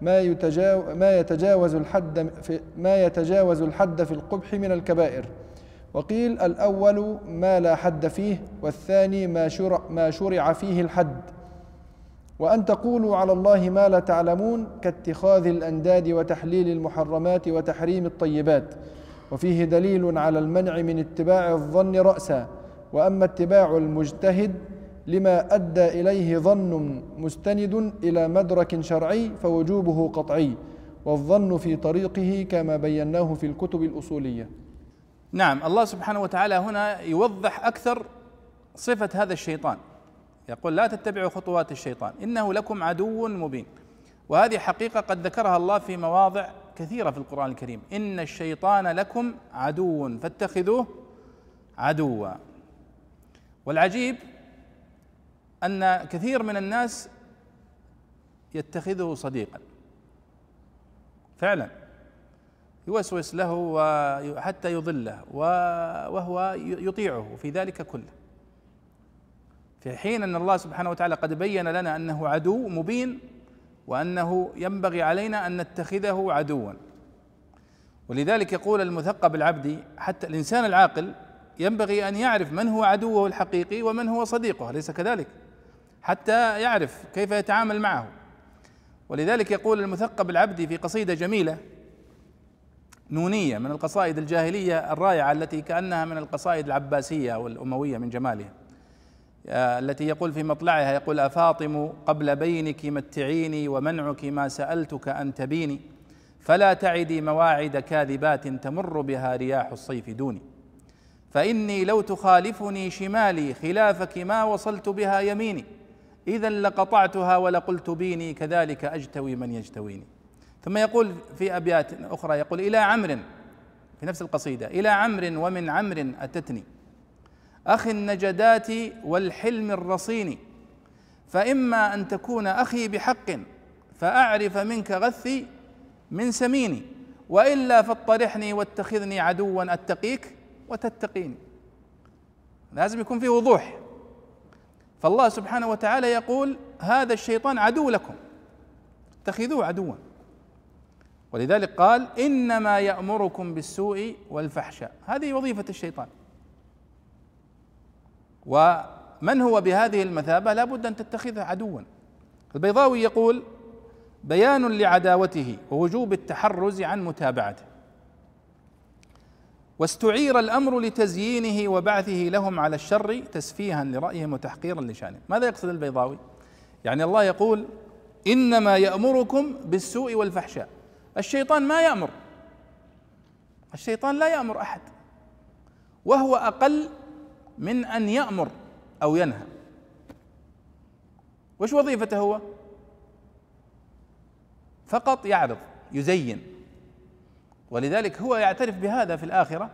ما يتجاوز ما يتجاوز الحد في ما يتجاوز الحد في القبح من الكبائر. وقيل الأول ما لا حد فيه والثاني ما شرع ما شرع فيه الحد. وأن تقولوا على الله ما لا تعلمون كاتخاذ الأنداد وتحليل المحرمات وتحريم الطيبات. وفيه دليل على المنع من اتباع الظن رأسا. وأما اتباع المجتهد لما أدى إليه ظن مستند إلى مدرك شرعي فوجوبه قطعي. والظن في طريقه كما بيناه في الكتب الأصولية. نعم الله سبحانه وتعالى هنا يوضح أكثر صفة هذا الشيطان. يقول لا تتبعوا خطوات الشيطان إنه لكم عدو مبين. وهذه حقيقة قد ذكرها الله في مواضع كثيرة في القرآن الكريم. إن الشيطان لكم عدو فاتخذوه عدوا. والعجيب أن كثير من الناس يتخذه صديقا. فعلا. يوسوس له حتى يضله وهو يطيعه في ذلك كله. في حين أن الله سبحانه وتعالى قد بين لنا أنه عدو مبين وأنه ينبغي علينا أن نتخذه عدوا. ولذلك يقول المثقب العبدي حتى الإنسان العاقل ينبغي أن يعرف من هو عدوه الحقيقي ومن هو صديقه أليس كذلك؟ حتى يعرف كيف يتعامل معه. ولذلك يقول المثقب العبدي في قصيدة جميلة نونية من القصائد الجاهلية الرائعة التي كأنها من القصائد العباسية أو الأموية من جمالها. آه، التي يقول في مطلعها يقول أفاطم قبل بينك متعيني ومنعك ما سألتك أن تبيني. فلا تعدي مواعد كاذبات تمر بها رياح الصيف دوني. فإني لو تخالفني شمالي خلافك ما وصلت بها يميني. إذا لقطعتها ولقلت بيني كذلك أجتوي من يجتويني. ثم يقول في أبيات أخرى يقول إلى عمر في نفس القصيدة إلى عمر ومن عمر أتتني أخي النجدات والحلم الرصين فإما أن تكون أخي بحق فأعرف منك غثي من سميني وإلا فاطرحني واتخذني عدوا أتقيك وتتقيني لازم يكون فيه وضوح. فالله سبحانه وتعالى يقول هذا الشيطان عدو لكم اتخذوه عدوا. ولذلك قال إنما يأمركم بالسوء والفحشاء. هذه وظيفة الشيطان. ومن هو بهذه المثابة؟ لا بد أن تتخذه عدوا. البيضاوي يقول بيان لعداوته ووجوب التحرز عن متابعته. واستعير الأمر لتزيينه وبعثه لهم على الشر تسفيها لرأيهم وتحقيرا لشانهم. ماذا يقصد البيضاوي؟ يعني الله يقول إنما يأمركم بالسوء والفحشاء. الشيطان ما يأمر. الشيطان لا يأمر أحد. وهو أقل من أن يأمر أو ينهى. وش وظيفته هو؟ فقط يعرض يزين. ولذلك هو يعترف بهذا في الآخرة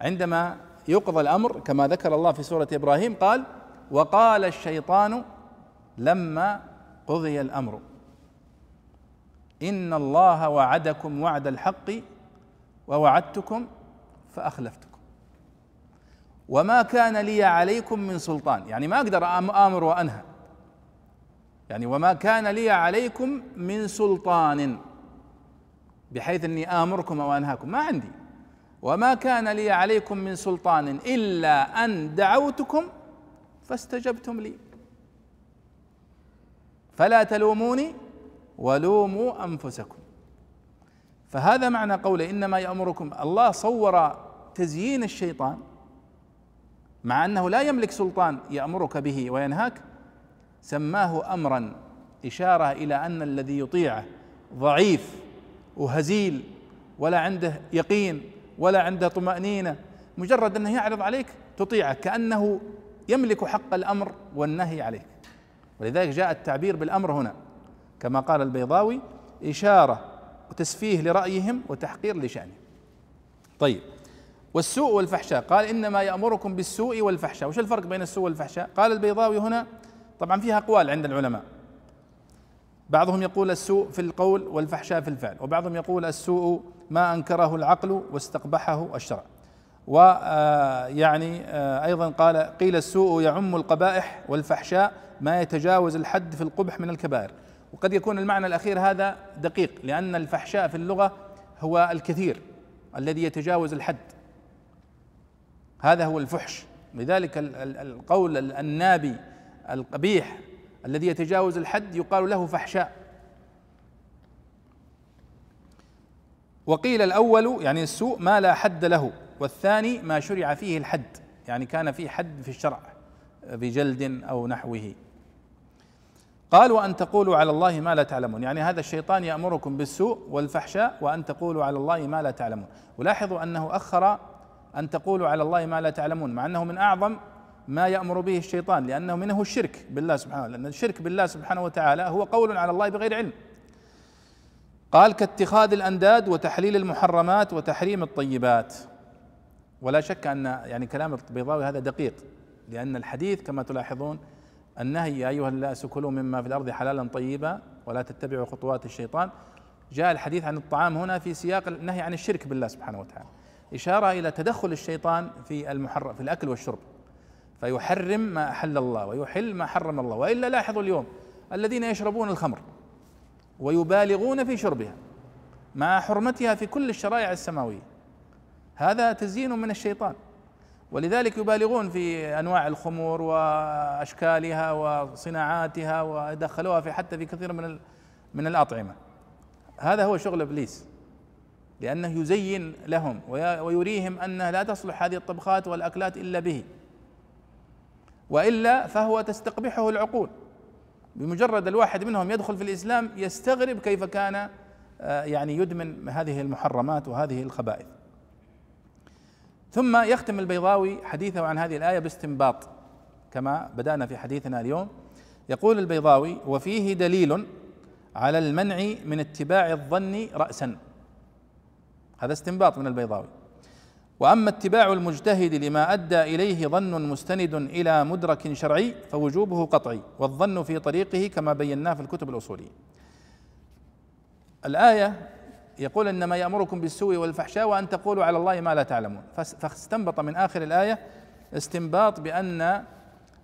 عندما يقضى الأمر كما ذكر الله في سورة إبراهيم قال وقال الشيطان لما قضي الأمر. ان الله وعدكم وعد الحق ووعدتكم فاخلفتكم. وما كان لي عليكم من سلطان. يعني ما أقدر آمر وأنهى. يعني وما كان لي عليكم من سلطان. بحيث إني آمركم أو أنهاكم. ما عندي. وما كان لي عليكم من سلطان الا ان دعوتكم فاستجبتم لي. فلا تلوموني ولوموا أنفسكم. فهذا معنى قوله إنما يأمركم. الله صور تزيين الشيطان مع أنه لا يملك سلطان يأمرك به وينهاك. سماه امرا إشارة إلى أن الذي يطيعه ضعيف وهزيل ولا عنده يقين ولا عنده طمأنينة. مجرد أنه يعرض عليك تطيعه كأنه يملك حق الأمر والنهي عليك. ولذلك جاء التعبير بالأمر هنا. كما قال البيضاوي إشارة وتسفيه لرأيهم وتحقير لشأنهم. طيب والسوء والفحشاء. قال إنما يأمركم بالسوء والفحشاء. وش الفرق بين السوء والفحشاء؟ قال البيضاوي هنا طبعا فيها أقوال عند العلماء. بعضهم يقول السوء في القول والفحشاء في الفعل وبعضهم يقول السوء ما أنكره العقل واستقبحه الشرع. ويعني آه، آه، أيضا قال قيل السوء يعم القبائح والفحشاء ما يتجاوز الحد في القبح من الكبائر. وقد يكون المعنى الأخير هذا دقيق لأن الفحشاء في اللغة هو الكثير الذي يتجاوز الحد. هذا هو الفحش. لذلك القول النابي القبيح الذي يتجاوز الحد يقال له فحشاء. وقيل الأول يعني السوء ما لا حد له والثاني ما شرع فيه الحد يعني كان فيه حد في الشرع بجلد أو نحوه. قال وان تقولوا على الله ما لا تعلمون. يعني هذا الشيطان يأمركم بالسوء والفحشاء وأن تقولوا على الله ما لا تعلمون. ولاحظوا أنه أخر أن تقولوا على الله ما لا تعلمون مع أنه من أعظم ما يأمر به الشيطان لأنه منه الشرك بالله سبحانه لأن الشرك بالله سبحانه وتعالى هو قول على الله بغير علم. قال كاتخاذ الأنداد وتحليل المحرمات وتحريم الطيبات. ولا شك أن يعني كلام البيضاوي هذا دقيق لأن الحديث كما تلاحظون النهي يا أيها الناس كلوا مما في الأرض حلالا طيبا ولا تتبعوا خطوات الشيطان. جاء الحديث عن الطعام هنا في سياق النهي عن الشرك بالله سبحانه وتعالى. إشارة إلى تدخل الشيطان في المحرم في الأكل والشرب. فيحرم ما أحل الله ويحل ما حرم الله. وإلا لاحظوا اليوم الذين يشربون الخمر ويبالغون في شربها مع حرمتها في كل الشرائع السماوية. هذا تزيين من الشيطان. ولذلك يبالغون في أنواع الخمور وأشكالها وصناعاتها ودخلوها في حتى في كثير من من الأطعمة. هذا هو شغل إبليس لأنه يزين لهم ويريهم انها لا تصلح هذه الطبخات والأكلات إلا به وإلا فهو تستقبحه العقول. بمجرد الواحد منهم يدخل في الإسلام يستغرب كيف كان آه، يعني يدمن هذه المحرمات وهذه الخبائث. ثم يختم البيضاوي حديثه عن هذه الآية باستنباط كما بدأنا في حديثنا اليوم. يقول البيضاوي وفيه دليل على المنع من اتباع الظن راسا. هذا استنباط من البيضاوي. وأما اتباع المجتهد لما أدى إليه ظن مستند إلى مدرك شرعي فوجوبه قطعي والظن في طريقه كما بيناه في الكتب الأصولية. الآية يقول إنما يأمركم بالسوء والفحشاء وأن تقولوا على الله ما لا تعلمون. فاستنبط من آخر الآية استنباط بأن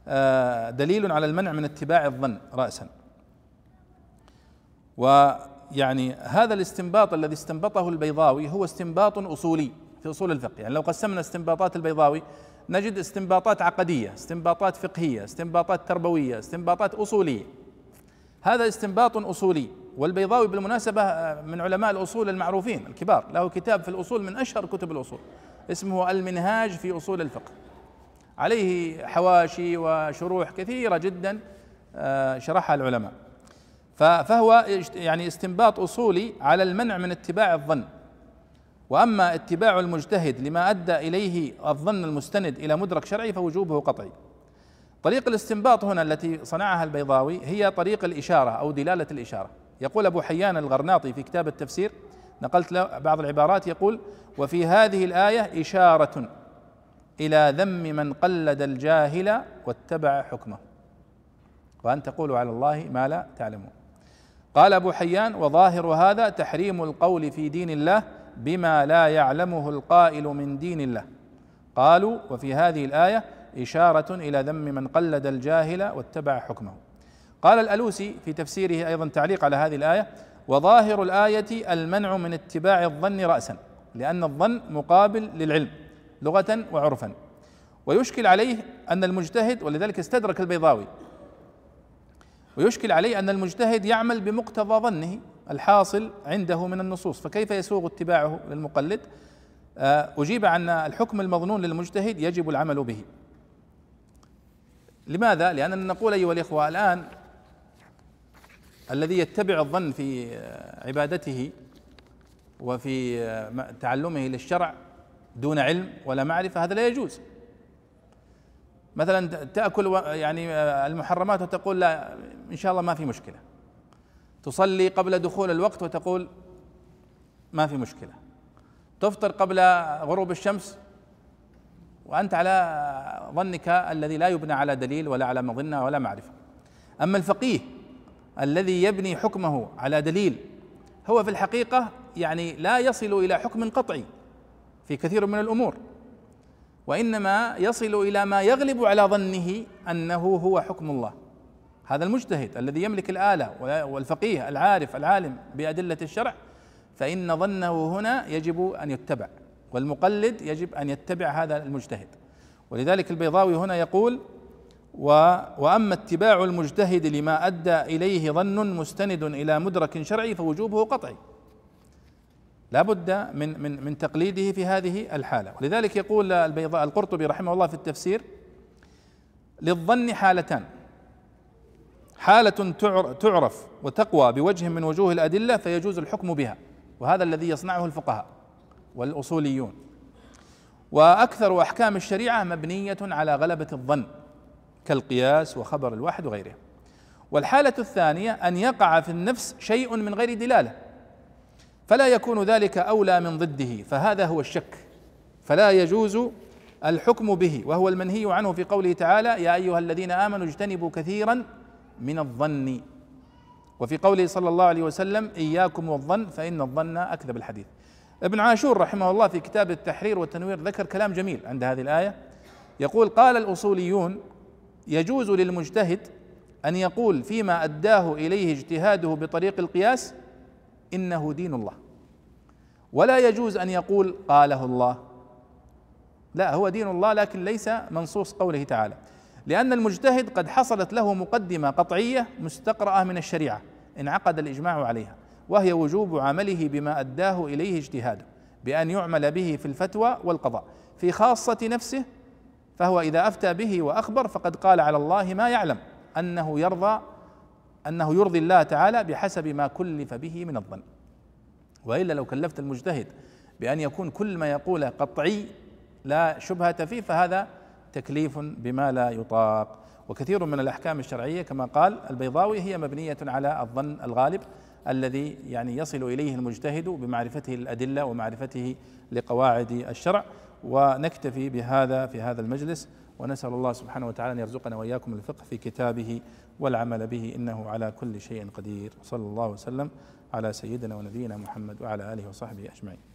آه، دليل على المنع من اتباع الظن راسا. ويعني هذا الاستنباط الذي استنبطه البيضاوي هو استنباط أصولي في أصول الفقه. يعني لو قسمنا استنباطات البيضاوي نجد استنباطات عقدية استنباطات فقهية استنباطات تربوية استنباطات أصولية. هذا استنباط أصولي. والبيضاوي بالمناسبة آه، من علماء الأصول المعروفين الكبار له كتاب في الأصول من أشهر كتب الأصول اسمه المنهاج في أصول الفقه. عليه حواشي وشروح كثيرة جدا آه، شرحها العلماء. فهو يعني استنباط أصولي على المنع من اتباع الظن. وأما اتباع المجتهد لما أدى إليه الظن المستند إلى مدرك شرعي فوجوبه قطعي. طريق الاستنباط هنا التي صنعها البيضاوي هي طريق الإشارة أو دلالة الإشارة. يقول أبو حيان الغرناطي في كتاب التفسير نقلت له بعض العبارات يقول وفي هذه الآية إشارة إلى ذم من قلد الجاهل واتبع حكمه. وأن تقولوا على الله ما لا تعلمون. قال أبو حيان وظاهر هذا تحريم القول في دين الله بما لا يعلمه القائل من دين الله. قالوا وفي هذه الآية إشارة إلى ذم من قلد الجاهل واتبع حكمه. قال الألوسي في تفسيره أيضا تعليق على هذه الآية وظاهر الآية المنع من اتباع الظن راسا لأن الظن مقابل للعلم لغة وعرفا. ويشكل عليه أن المجتهد ولذلك استدرك البيضاوي ويشكل عليه أن المجتهد يعمل بمقتضى ظنه الحاصل عنده من النصوص. فكيف يسوغ اتباعه للمقلد؟ آه، أجيب عن الحكم المظنون للمجتهد يجب العمل به. لماذا؟ لأننا نقول أيها الإخوة الآن الذي يتبع الظن في عبادته وفي تعلمه للشرع دون علم ولا معرفة هذا لا يجوز. مثلا تأكل يعني المحرمات وتقول لا إن شاء الله ما في مشكلة. تصلي قبل دخول الوقت وتقول ما في مشكلة. تفطر قبل غروب الشمس وأنت على ظنك الذي لا يبنى على دليل ولا على مظنة ولا معرفة. أما الفقيه الذي يبني حكمه على دليل. هو في الحقيقة يعني لا يصل إلى حكم قطعي في كثير من الأمور. وإنما يصل إلى ما يغلب على ظنه أنه هو حكم الله. هذا المجتهد الذي يملك الآلة والفقيه العارف العالم بأدلة الشرع فإن ظنه هنا يجب أن يتبع والمقلد يجب أن يتبع هذا المجتهد. ولذلك البيضاوي هنا يقول و وأما اتباع المجتهد لما أدى إليه ظن مستند إلى مدرك شرعي فوجوبه قطعي. لا بد من من من تقليده في هذه الحالة. ولذلك يقول البيضاء القرطبي رحمه الله في التفسير للظن حالتان. حالة تعرف وتقوى بوجه من وجوه الأدلة فيجوز الحكم بها وهذا الذي يصنعه الفقهاء والأصوليون. وأكثر أحكام الشريعة مبنية على غلبة الظن. كالقياس وخبر الواحد وغيره. والحالة الثانية أن يقع في النفس شيء من غير دلالة. فلا يكون ذلك أولى من ضده فهذا هو الشك. فلا يجوز الحكم به وهو المنهي عنه في قوله تعالى يا أيها الذين آمنوا اجتنبوا كثيرا من الظن وفي قوله صلى الله عليه وسلم إياكم والظن فإن الظن أكذب الحديث ابن عاشور رحمه الله في كتاب التحرير والتنوير ذكر كلام جميل عند هذه الآية. يقول قال الأصوليون يجوز للمجتهد أن يقول فيما أداه إليه اجتهاده بطريق القياس إنه دين الله. ولا يجوز أن يقول قاله الله. لا هو دين الله لكن ليس منصوص قوله تعالى. لأن المجتهد قد حصلت له مقدمة قطعية مستقرأة من الشريعة انعقد الإجماع عليها وهي وجوب عمله بما أداه إليه اجتهاده بأن يعمل به في الفتوى والقضاء في خاصة نفسه فهو إذا أفتى به وأخبر فقد قال على الله ما يعلم أنه يرضى أنه يرضي الله تعالى بحسب ما كلف به من الظن. وإلا لو كلفت المجتهد بأن يكون كل ما يقوله قطعي لا شبهة فيه فهذا تكليف بما لا يطاق. وكثير من الأحكام الشرعية كما قال البيضاوي هي مبنية على الظن الغالب الذي يعني يصل إليه المجتهد بمعرفته الأدلة ومعرفته لقواعد الشرع. ونكتفي بهذا في هذا المجلس ونسأل الله سبحانه وتعالى أن يرزقنا وإياكم الفقه في كتابه والعمل به إنه على كل شيء قدير. صلى الله وسلم على سيدنا ونبينا محمد وعلى آله وصحبه أجمعين.